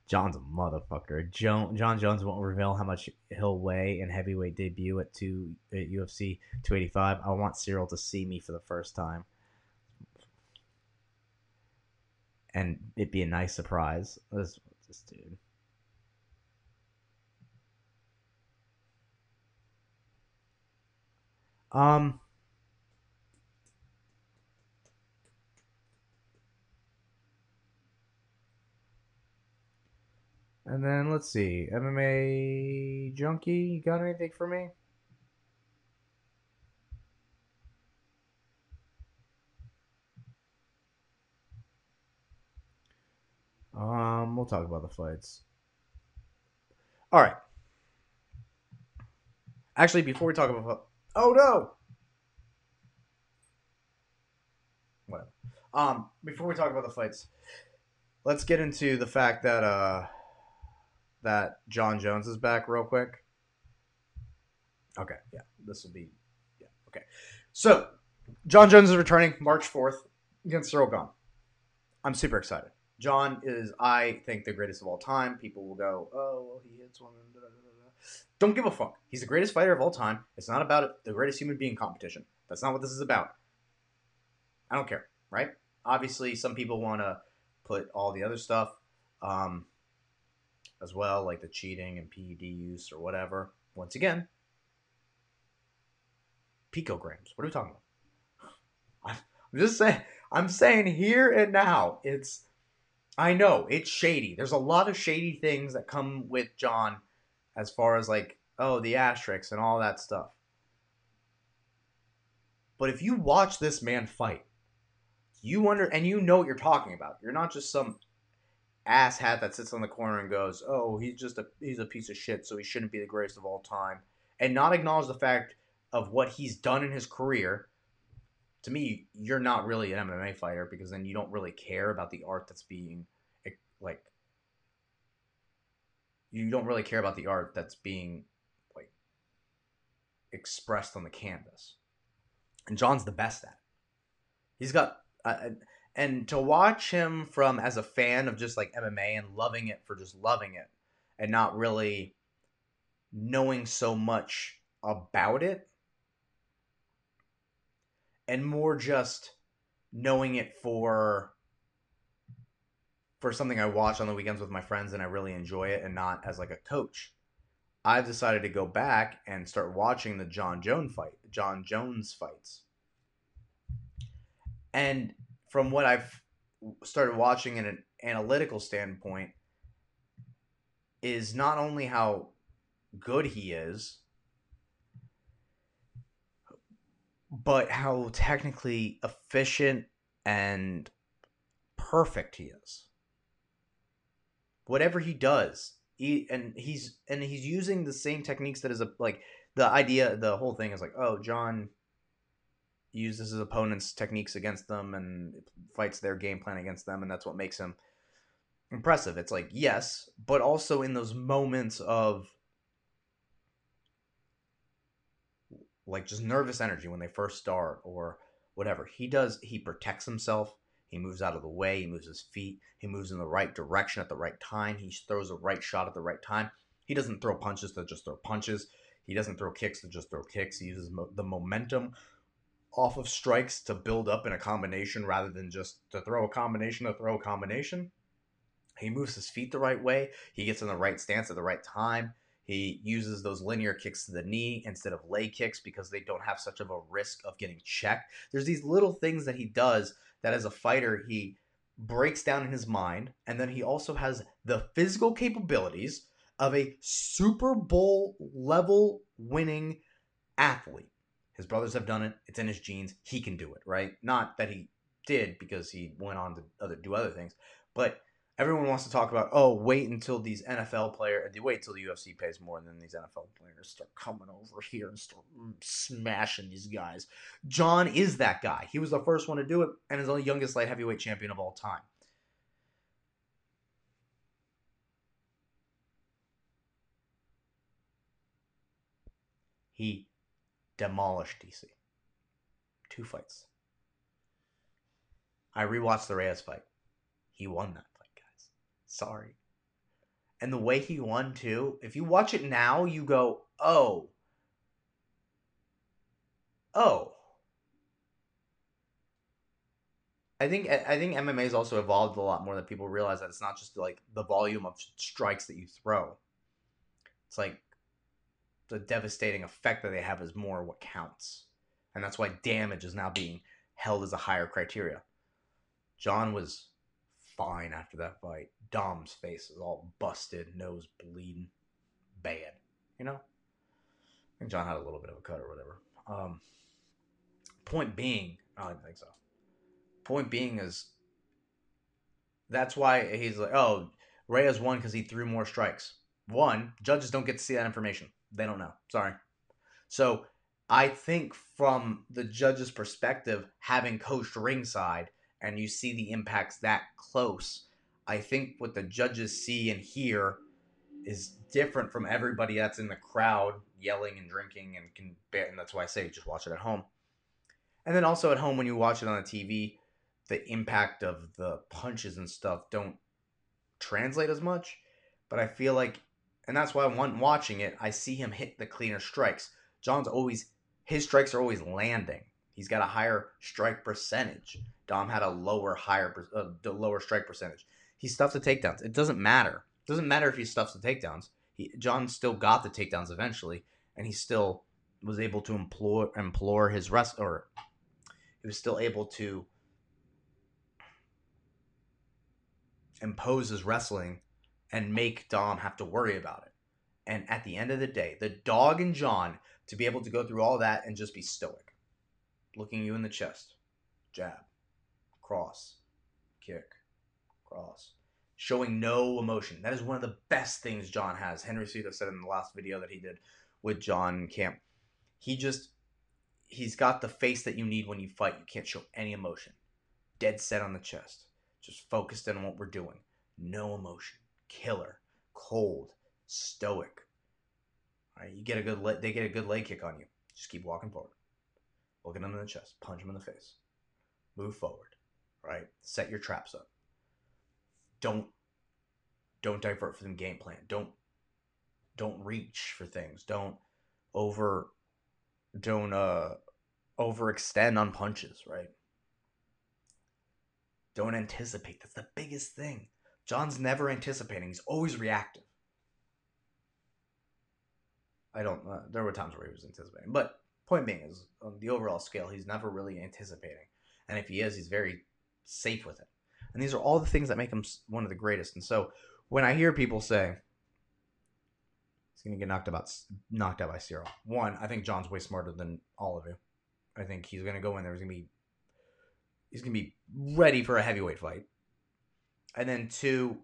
Jon's a motherfucker. Jon, Jon Jones won't reveal how much he'll weigh in heavyweight debut at two at UFC 285. I want Ciryl to see me for the first time, and it'd be a nice surprise. This, this dude. Um. And then let's see, MMA junkie, you got anything for me? Um, we'll talk about the fights. All right. Actually, before we talk about, oh no, whatever. Um, before we talk about the fights, let's get into the fact that uh that Jon Jones is back real quick? Okay, yeah, this will be yeah. Okay, so Jon Jones is returning March fourth against Ciryl Gane. I'm super excited. Jon is, I think, the greatest of all time. People will go, oh, well, he hits one. Da, da, da, Don't give a fuck. He's the greatest fighter of all time. It's not about the greatest human being competition. That's not what this is about. I don't care, right? Obviously, some people want to put all the other stuff. Um, as well, like the cheating and PED use or whatever. Once again, picograms. What are we talking about? I'm just saying. I'm saying here and now. It's. I know it's shady. There's a lot of shady things that come with Jon, as far as like oh the asterisks and all that stuff. But if you watch this man fight, you wonder and you know what you're talking about. You're not just some ass hat that sits on the corner and goes, "Oh, he's just a he's a piece of shit, so he shouldn't be the greatest of all time," and not acknowledge the fact of what he's done in his career. To me, you're not really an MMA fighter because then you don't really care about the art that's being like you don't really care about the art that's being like expressed on the canvas. And Jon's the best at it. He's got uh, and to watch him from as a fan of just like MMA and loving it for just loving it and not really knowing so much about it and more just knowing it for for something I watch on the weekends with my friends and I really enjoy it and not as like a coach. I've decided to go back and start watching the Jon Jones fight, Jon Jones fights. And from what I've started watching in an analytical standpoint is not only how good he is, but how technically efficient and perfect he is. Whatever he does, he and he's and he's using the same techniques that is a like the idea the whole thing is like, oh, Jon uses his opponent's techniques against them and fights their game plan against them, and that's what makes him impressive. It's like, yes, but also in those moments of like just nervous energy when they first start or whatever. He does, he protects himself. He moves out of the way. He moves his feet. He moves in the right direction at the right time. He throws a right shot at the right time. He doesn't throw punches to just throw punches. He doesn't throw kicks to just throw kicks. He uses mo- the momentum off of strikes to build up in a combination rather than just to throw a combination to throw a combination. He moves his feet the right way. He gets in the right stance at the right time. He uses those linear kicks to the knee instead of leg kicks because they don't have such of a risk of getting checked. There's these little things that he does that as a fighter he breaks down in his mind and then he also has the physical capabilities of a Super Bowl level winning athlete. His brothers have done it. It's in his genes. He can do it, right? Not that he did because he went on to other, do other things, but everyone wants to talk about oh wait until these NFL players wait until the UFC pays more than these NFL players start coming over here and start smashing these guys. jon is that guy. He was the first one to do it and is the youngest light heavyweight champion of all time. He demolished DC. Two fights. I rewatched the Reyes fight. He won that. Sorry. And the way he won too, if you watch it now, you go, "Oh. Oh." I think I think MMA has also evolved a lot more than people realize that it's not just like the volume of strikes that you throw. It's like the devastating effect that they have is more what counts. And that's why damage is now being held as a higher criteria. Jon was fine after that fight. Dom's face is all busted, nose bleeding, bad. You know? I think Jon had a little bit of a cut or whatever. Um, point being, I don't think so. Point being is that's why he's like, oh, Reyes won because he threw more strikes. One, judges don't get to see that information. They don't know. Sorry. So I think from the judge's perspective, having coached ringside and you see the impacts that close, I think what the judges see and hear is different from everybody that's in the crowd yelling and drinking and can and that's why I say just watch it at home. And then also at home when you watch it on the TV, the impact of the punches and stuff don't translate as much. But I feel like and that's why when watching it, I see him hit the cleaner strikes. Jon's always his strikes are always landing. He's got a higher strike percentage. Dom had a lower higher uh, lower strike percentage. He stuffs the takedowns. It doesn't matter. It doesn't matter if he stuffs the takedowns. He, Jon still got the takedowns eventually, and he still was able to implore implore his rest or he was still able to impose his wrestling and make Dom have to worry about it. And at the end of the day, the dog and Jon to be able to go through all that and just be stoic, looking you in the chest, jab, cross, kick, cross, showing no emotion. That is one of the best things Jon has. Henry Cejudo said in the last video that he did with John Camp. He just he's got the face that you need when you fight. You can't show any emotion. Dead set on the chest. Just focused in on what we're doing. No emotion. Killer. Cold. Stoic. All right, you get a good le- they get a good leg kick on you. Just keep walking forward. Looking him in the chest. Punch him in the face. Move forward. Right? Set your traps up. Don't don't divert from the game plan. Don't don't reach for things. Don't over don't uh overextend on punches, right? Don't anticipate. That's the biggest thing. Jon's never anticipating. He's always reactive. I don't. Uh, there were times where he was anticipating, but point being is on the overall scale, he's never really anticipating, and if he is, he's very safe with it. And these are all the things that make him one of the greatest. And so when I hear people say he's going to get knocked about knocked out by Ciryl, one, I think Jon's way smarter than all of you. I think he's going to go in there. He's going to be he's going to be ready for a heavyweight fight. And then two,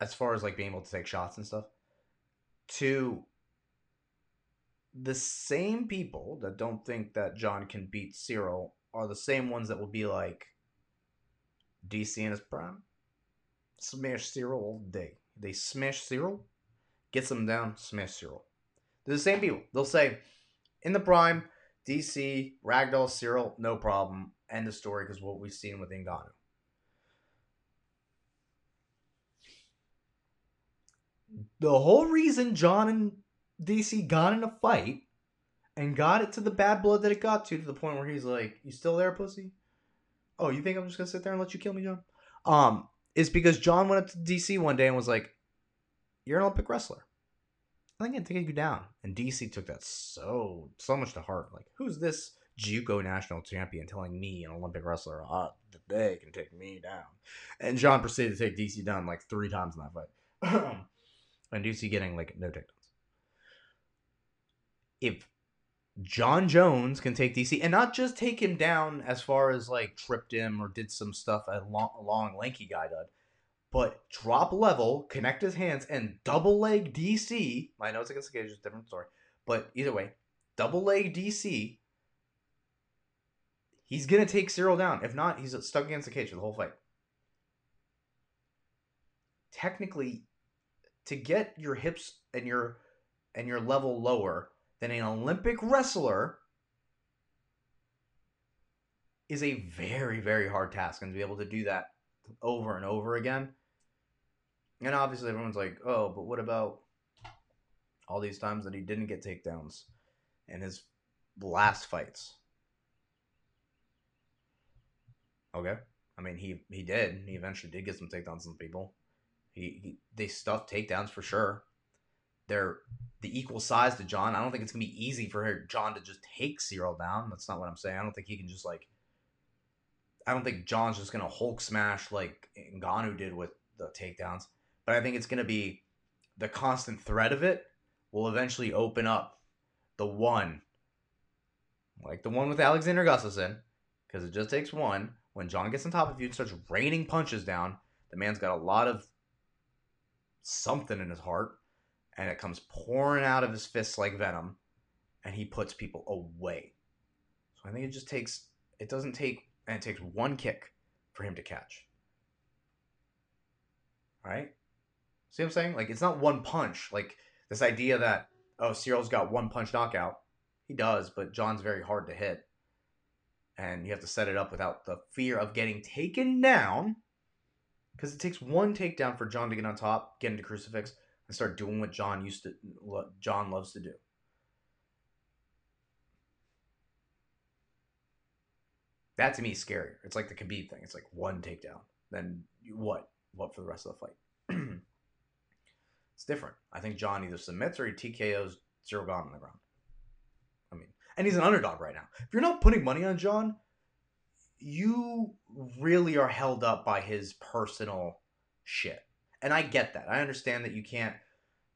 as far as like being able to take shots and stuff, two, the same people that don't think that Jon can beat Ciryl are the same ones that will be like DC in his prime. Smash Ciryl all day. They smash Ciryl, gets them down, smash Ciryl. They're the same people. They'll say, in the prime, DC, Ragdoll, Ciryl, no problem. End of story because what we've seen with Ngannou. The whole reason Jon and DC got in a fight and got it to the bad blood that it got to, to the point where he's like, You still there, pussy? Oh, you think I'm just gonna sit there and let you kill me, Jon?" Um, is because Jon went up to DC one day and was like, You're an Olympic wrestler. I think I can take you down. And DC took that so so much to heart. Like, who's this JUCO national champion telling me, an Olympic wrestler, that they can take me down? And Jon proceeded to take DC down like three times in that fight. and DC getting like no takedowns. If Jon Jones can take DC and not just take him down as far as like tripped him or did some stuff a long, long lanky guy did, but drop level, connect his hands, and double leg DC. I know it's against the cage, it's a different story, but either way, double leg DC. He's gonna take Ciryl down. If not, he's stuck against the cage for the whole fight. Technically, to get your hips and your and your level lower than an Olympic wrestler is a very very hard task. And to be able to do that over and over again. And obviously everyone's like oh but what about all these times that he didn't get takedowns in his last fights? Okay. I mean he he did. He eventually did get some takedowns on people. He, he they stuffed takedowns for sure they're the equal size to Jon. I don't think it's gonna be easy for Jon to just take Ciryl down. That's not what I'm saying. I don't think he can just like. I don't think Jon's just gonna Hulk smash like Ngannou did with the takedowns, but I think it's gonna be the constant threat of it will eventually open up the one, like the one with Alexander Gustafsson, because it just takes one. When Jon gets on top of you and starts raining punches down, the man's got a lot of something in his heart and it comes pouring out of his fists like venom, and he puts people away. So I think it just takes it doesn't take and it takes one kick for him to catch. Right? See what I'm saying? Like it's not one punch. Like this idea that oh Ciryl's got one punch knockout. He does, but Jon's very hard to hit. And you have to set it up without the fear of getting taken down. Because it takes one takedown for Jon to get on top, get into crucifix, and start doing what Jon used to Jon loves to do. That to me is scarier. It's like the Khabib thing. It's like one takedown, then what? What for the rest of the fight? it's different. I think Jon either submits or he TKOs Ciryl Gane on the ground. I mean, and he's an underdog right now. If you're not putting money on Jon, you really are held up by his personal shit and I get that. I understand that you can't.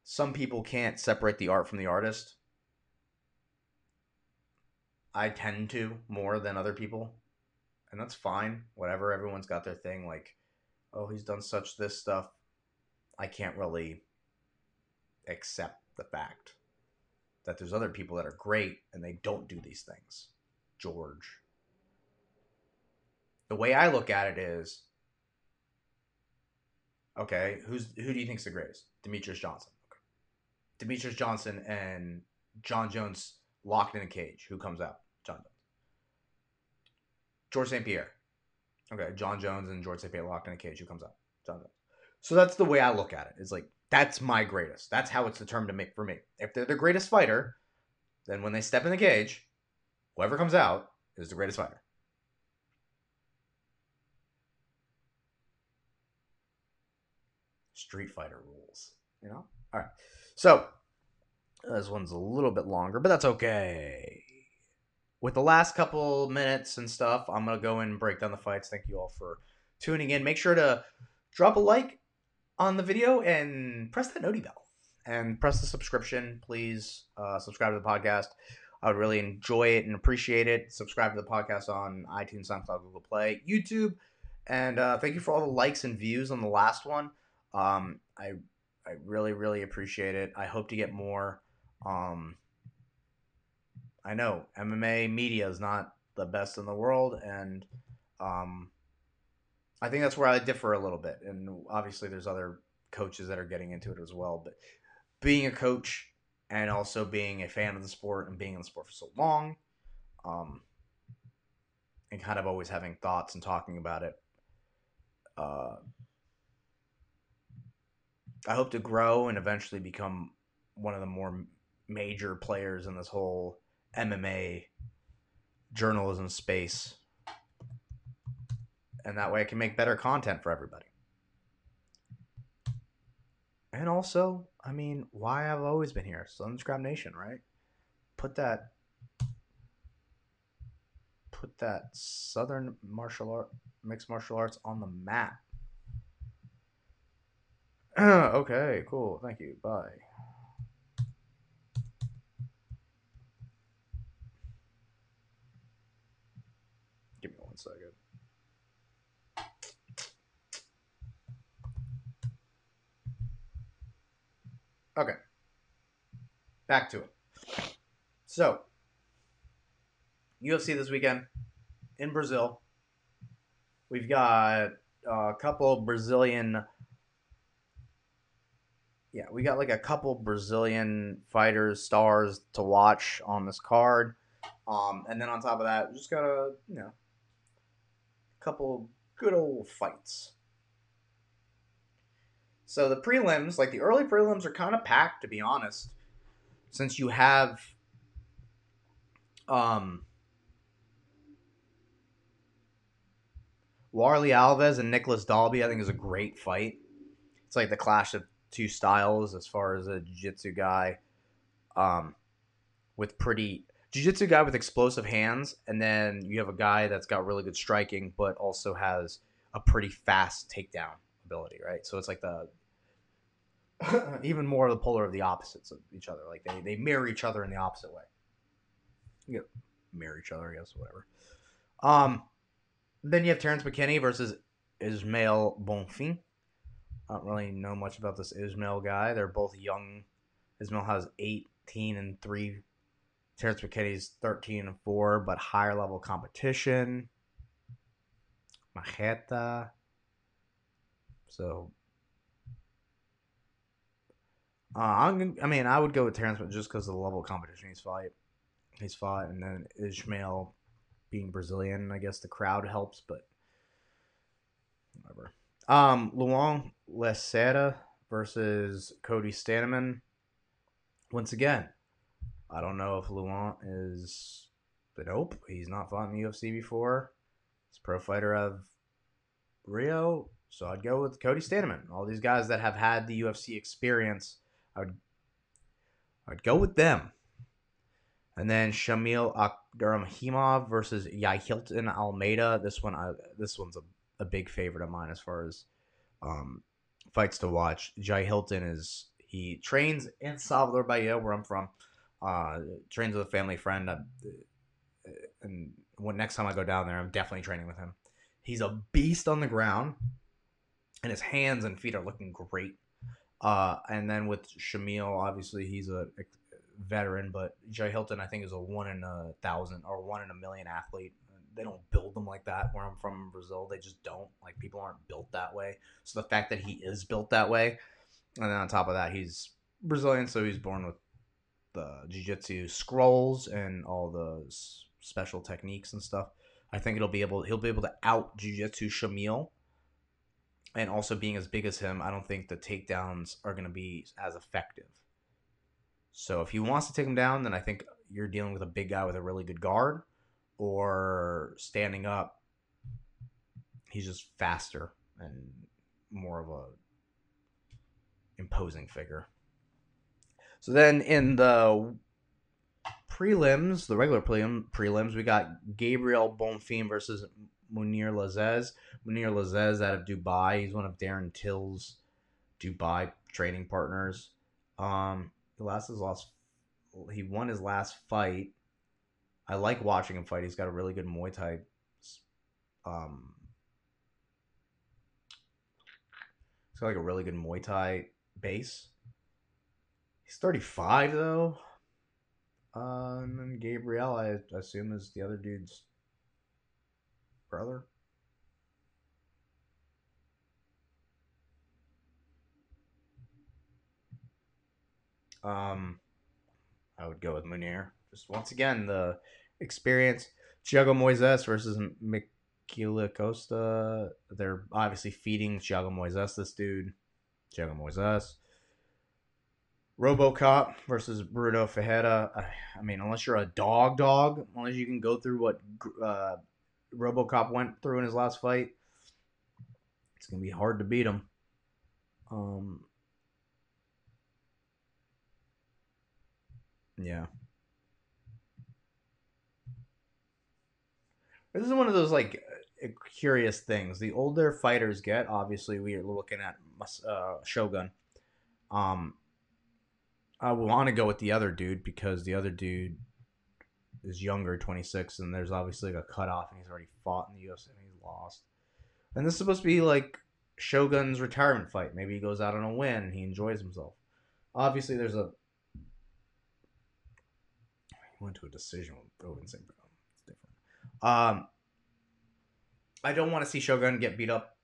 Some people can't separate the art from the artist. I tend to more than other people, and that's fine. Whatever. Everyone's got their thing. Like, oh, he's done such this stuff, I can't really accept the fact that there's other people that are great and they don't do these things. George. The way I look at it is okay, who's who do you think's the greatest? Demetrious Johnson. Okay. Demetrious Johnson and Jon Jones locked in a cage. Who comes out? Jon Jones. George St. Pierre. Okay, Jon Jones and George St. Pierre locked in a cage. Who comes out? Jon Jones. So that's the way I look at it. It's like that's my greatest. That's how it's determined to make for me. If they're the greatest fighter, then when they step in the cage, whoever comes out is the greatest fighter. Street Fighter rules, you know? All right. So, this one's a little bit longer, but that's okay. With the last couple minutes and stuff, I'm to go and break down the fights. Thank you all for tuning in. Make sure to drop a like on the video and press that noti bell and press the subscription. Please uh, subscribe to the podcast. I would really enjoy it and appreciate it. Subscribe to the podcast on iTunes, SoundCloud, Google Play, YouTube, and uh, thank you for all the likes and views on the last one. Um, I I really really appreciate it. I hope to get more. Um, I know MMA media is not the best in the world, and um, I think that's where I differ a little bit. And obviously, there's other coaches that are getting into it as well. But being a coach and also being a fan of the sport and being in the sport for so long, um, and kind of always having thoughts and talking about it. Uh, I hope to grow and eventually become one of the more major players in this whole MMA journalism space and that way I can make better content for everybody. And also, I mean, why I've always been here, Scrap Nation, right? Put that, put that Southern martial art, mixed martial arts on the map. okay, cool. Thank you. Bye. Give me one second. Okay. Back to it. So, UFC this weekend in Brazil. We've got a couple Brazilian. Yeah, we got like a couple Brazilian fighters, stars to watch on this card. Um, and then on top of that, just got a, you know, couple good old fights. So the prelims, like the early prelims, are kind of packed, to be honest, since you have um, Warlley Alves and Nicholas Dalby. I think is a great fight. It's like the clash of two styles as far as a jiu-jitsu guy, um, with pretty jiu-jitsu guy with explosive hands, and then you have a guy that's got really good striking, but also has a pretty fast takedown ability, right? So it's like the even more of the polar of the opposites of each other. Like they, they mirror each other in the opposite way. You mirror each other, I guess, whatever. Um, then you have Terrence McKinney versus Ismael Bonfim. I don't really know much about this Ismael guy. They're both young. Ismael has 18 and 3. Terrence McKinney's 13 and 4, but higher level competition. Majeta. So uh, I'm, I mean, I would go with Terrence, but just because of the level of competition he's fight, he's fought, and then Ismael being Brazilian, I guess the crowd helps, but whatever. Um, Luan Lacerda versus Cody Stamann. Once again, I don't know if Luant is, but nope, he's not fought in the UFC before. He's a pro fighter of Rio, so I'd go with Cody Stamann. All these guys that have had the UFC experience I would I'd go with them. And then Shamil Abdurakhimov versus Jailton Almeida. This one, I, this one's a, a big favorite of mine as far as um, fights to watch. Jailton is he trains in Salvador Bahia, where I'm from. Uh, trains with a family friend, uh, and when next time I go down there, I'm definitely training with him. He's a beast on the ground. and his hands and feet are looking great. Uh, and then with Shamil, obviously he's a, a veteran, but Jailton I think is a one in a thousand or one in a million athlete. They don't build them like that where I'm from in Brazil. They just don't. Like people aren't built that way. So the fact that he is built that way, and then on top of that, he's Brazilian, so he's born with the jiu-jitsu scrolls and all the special techniques and stuff. I think it'll be able he'll be able to out jiu-jitsu Shamil. And also being as big as him, I don't think the takedowns are going to be as effective. So if he wants to take him down, then I think you're dealing with a big guy with a really good guard or standing up. He's just faster and more of a imposing figure. So then in the prelims, the regular prelim, prelims, we got Gabriel Bonfim versus Mounir Lazzez. Mounir Lazzez out of Dubai. He's one of Darren Till's Dubai training partners. Um, he lost his last. He won his last fight. I like watching him fight. He's got a really good Muay Thai. Um, he's got like a really good Muay Thai base. He's 35 though. Uh, and then Gabriel, I assume, is the other dude's brother. Um, I would go with Mounir. Just once again, the experience. Thiago Moises versus Miquela Costa. They're obviously feeding Thiago Moises this dude. Thiago Moises. RoboCop versus Bruno Fajeda. I, I mean, unless you're a dog dog, unless you can go through what uh, RoboCop went through in his last fight, it's gonna be hard to beat him. Um, yeah. This is one of those like uh, curious things. The older fighters get, obviously, we are looking at uh, Shogun. Um, I want to go with the other dude because the other dude is younger, 26, and there's obviously like a cutoff, and he's already fought in the UFC and he's lost. And this is supposed to be like Shogun's retirement fight. Maybe he goes out on a win and he enjoys himself. Obviously, there's a. He went to a decision with St. Um, I don't want to see Shogun get beat up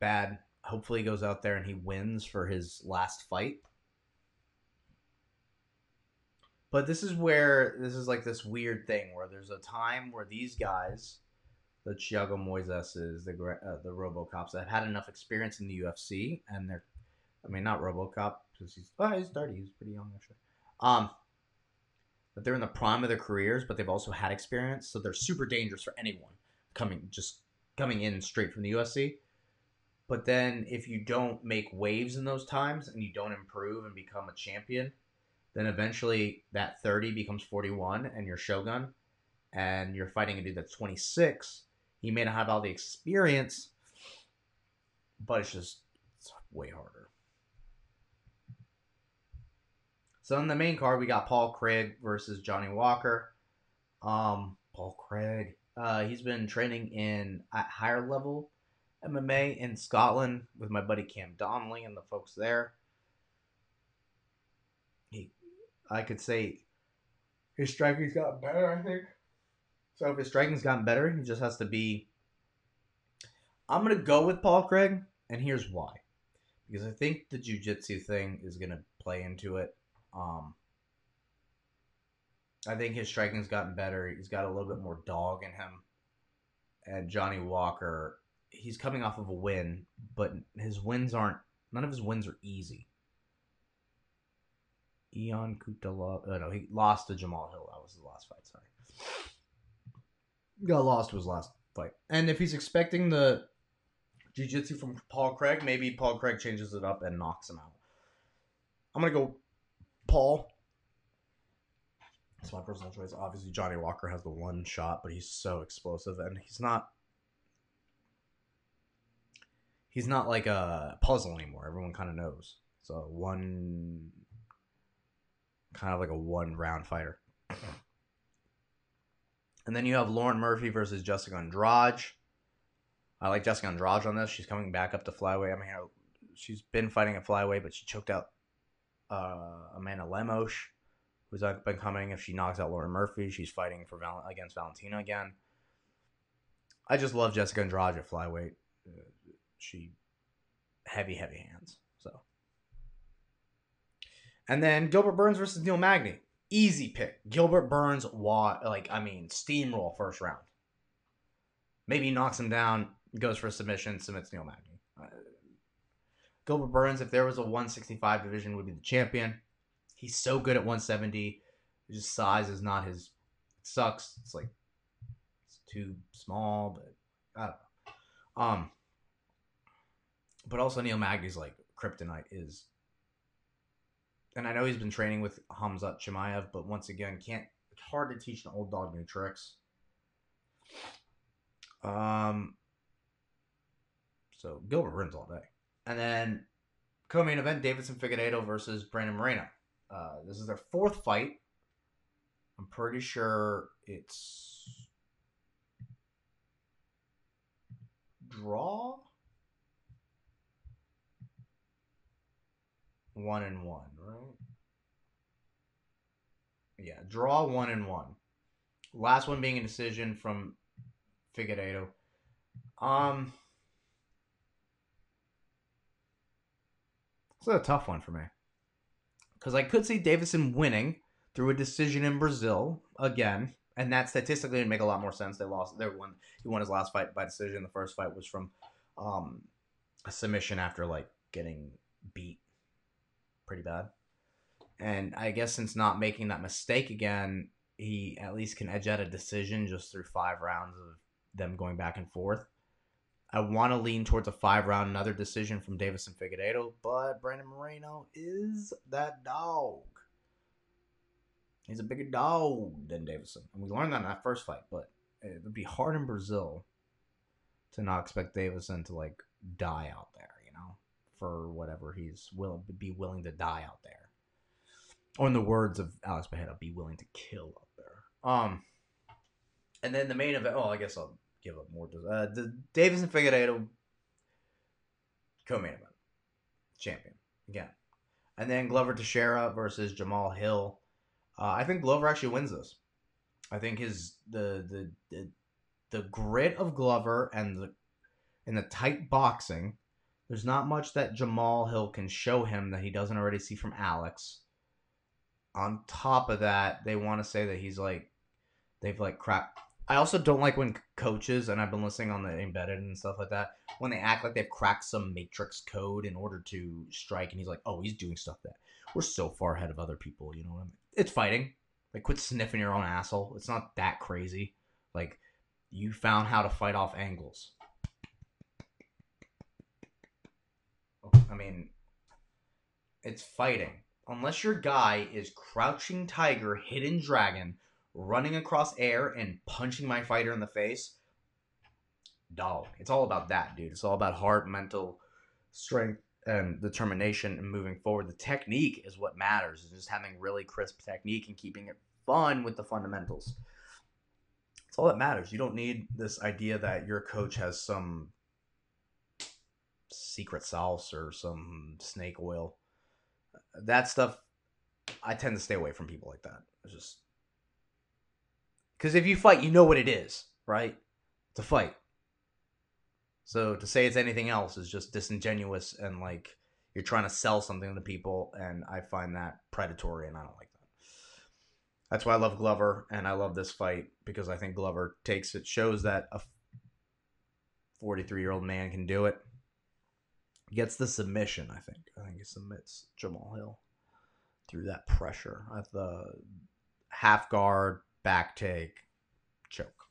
bad. Hopefully, he goes out there and he wins for his last fight. But this is where this is like this weird thing where there's a time where these guys, the Thiago Moises, the uh, the RoboCops, have had enough experience in the UFC, and they're, I mean, not RoboCop because he's oh he's thirty, he's pretty young actually. Um, but they're in the prime of their careers, but they've also had experience, so they're super dangerous for anyone coming just coming in straight from the UFC. But then if you don't make waves in those times and you don't improve and become a champion, then eventually that 30 becomes 41 and you're Shogun and you're fighting a dude that's 26. He may not have all the experience, but it's just it's way harder. So in the main card, we got Paul Craig versus Johnny Walker. Um, Paul Craig, uh, he's been training in at higher level MMA in Scotland with my buddy Cam Donnelly and the folks there. He, I could say, his striking's gotten better. I think. So if his striking's gotten better, he just has to be. I'm gonna go with Paul Craig, and here's why. Because I think the jujitsu thing is gonna play into it. Um, I think his striking's gotten better. He's got a little bit more dog in him. And Johnny Walker, he's coming off of a win, but his wins aren't. None of his wins are easy. Ion Cutelaba. Oh no, he lost to Jamahal Hill. That was his last fight. Sorry, got lost to his last fight. And if he's expecting the jiu-jitsu from Paul Craig, maybe Paul Craig changes it up and knocks him out. I'm gonna go Paul. It's my personal choice. Obviously, Johnny Walker has the one shot, but he's so explosive, and he's not. He's not like a puzzle anymore. Everyone kind of knows. So one, kind of like a one round fighter. And then you have Lauren Murphy versus Jessica Andrade. I like Jessica Andrade on this. She's coming back up to flyweight. I mean, she's been fighting at flyweight, but she choked out uh, Amanda Lemos, who's up and coming. If she knocks out Lauren Murphy, she's fighting for Val- against Valentina again. I just love Jessica Andrade at flyweight. Uh, she heavy, heavy hands. So, and then Gilbert Burns versus Neil Magny. Easy pick. Gilbert Burns, wa- like I mean, steamroll first round. Maybe knocks him down, goes for a submission, submits Neil Magny. Uh, Gilbert Burns, if there was a 165 division, would be the champion. He's so good at 170. Just size is not his. It sucks. It's like it's too small, but I don't know. Um, but also Neil Magny's like kryptonite is, and I know he's been training with Hamzat Chimaev, but once again, can't. It's hard to teach an old dog new tricks. Um. So Gilbert Burns all day. And then co-main event: Deiveson Figueiredo versus Brandon Moreno. Uh, this is their fourth fight. I'm pretty sure it's draw one and one, right? Yeah, draw one and one. Last one being a decision from Figueiredo. Um. It's a tough one for me. Because I could see Deiveson winning through a decision in Brazil again, and that statistically would make a lot more sense. They lost. They won. He won his last fight by decision. The first fight was from um, a submission after like getting beat pretty bad. And I guess since not making that mistake again, he at least can edge out a decision just through five rounds of them going back and forth. I want to lean towards a five round, another decision from Deiveson Figueiredo, but Brandon Moreno is that dog. He's a bigger dog than Deiveson. And we learned that in that first fight, but it would be hard in Brazil to not expect Deiveson to like die out there, you know, for whatever he's willing be willing to die out there. Or in the words of Alex Pereira, be willing to kill out there. Um and then the main event oh I guess I'll give up more. Uh, the Deiveson Figueiredo co-main event champion again, and then Glover Teixeira versus Jamahal Hill. Uh, I think Glover actually wins this. I think his the, the the the grit of Glover and the and the tight boxing. There's not much that Jamahal Hill can show him that he doesn't already see from Alex. On top of that, they want to say that he's like they've like crap I also don't like when coaches, and I've been listening on the embedded and stuff like that, when they act like they've cracked some matrix code in order to strike, and he's like, oh, he's doing stuff that we're so far ahead of other people. You know what I mean? It's fighting. Like, quit sniffing your own asshole. It's not that crazy. Like, you found how to fight off angles. I mean, it's fighting. Unless your guy is crouching tiger, hidden dragon, running across air and punching my fighter in the face, dog. It's all about that, dude. It's all about heart, mental strength, and determination and moving forward. The technique is what matters. It's just having really crisp technique and keeping it fun with the fundamentals. It's all that matters. You don't need this idea that your coach has some secret sauce or some snake oil. That stuff I tend to stay away from people like that. It's just because if you fight, you know what it is, right? It's a fight. So to say it's anything else is just disingenuous and like you're trying to sell something to people, and I find that predatory, and I don't like that. That's why I love Glover, and I love this fight because I think Glover takes it, shows that a 43 year old man can do it. Gets the submission, I think. I think he submits Jamahal Hill through that pressure at the half guard back take, choke.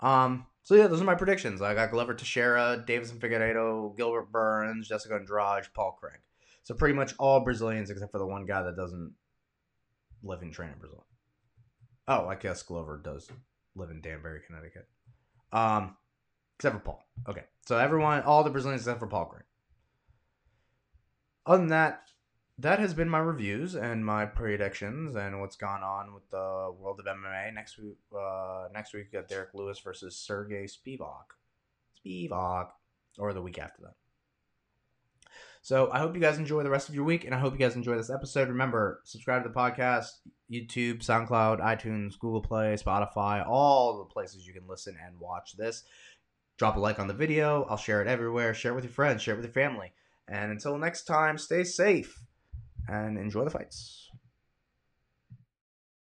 Um, so yeah, those are my predictions. I got Glover Teixeira, Deiveson Figueiredo, Gilbert Burns, Jessica Andrade, Paul Craig. So pretty much all Brazilians except for the one guy that doesn't live and train in Brazil. Oh, I guess Glover does live in Danbury, Connecticut. Um, except for Paul. Okay, so everyone, all the Brazilians except for Paul Craig. Other than that, that has been my reviews and my predictions and what's gone on with the world of MMA. Next week, uh, next week we got Derrick Lewis versus Serghei Spivac. Spivac, or the week after that. So I hope you guys enjoy the rest of your week, and I hope you guys enjoy this episode. Remember, subscribe to the podcast, YouTube, SoundCloud, iTunes, Google Play, Spotify, all the places you can listen and watch this. Drop a like on the video. I'll share it everywhere. Share it with your friends. Share it with your family. And until next time, stay safe and enjoy the fights.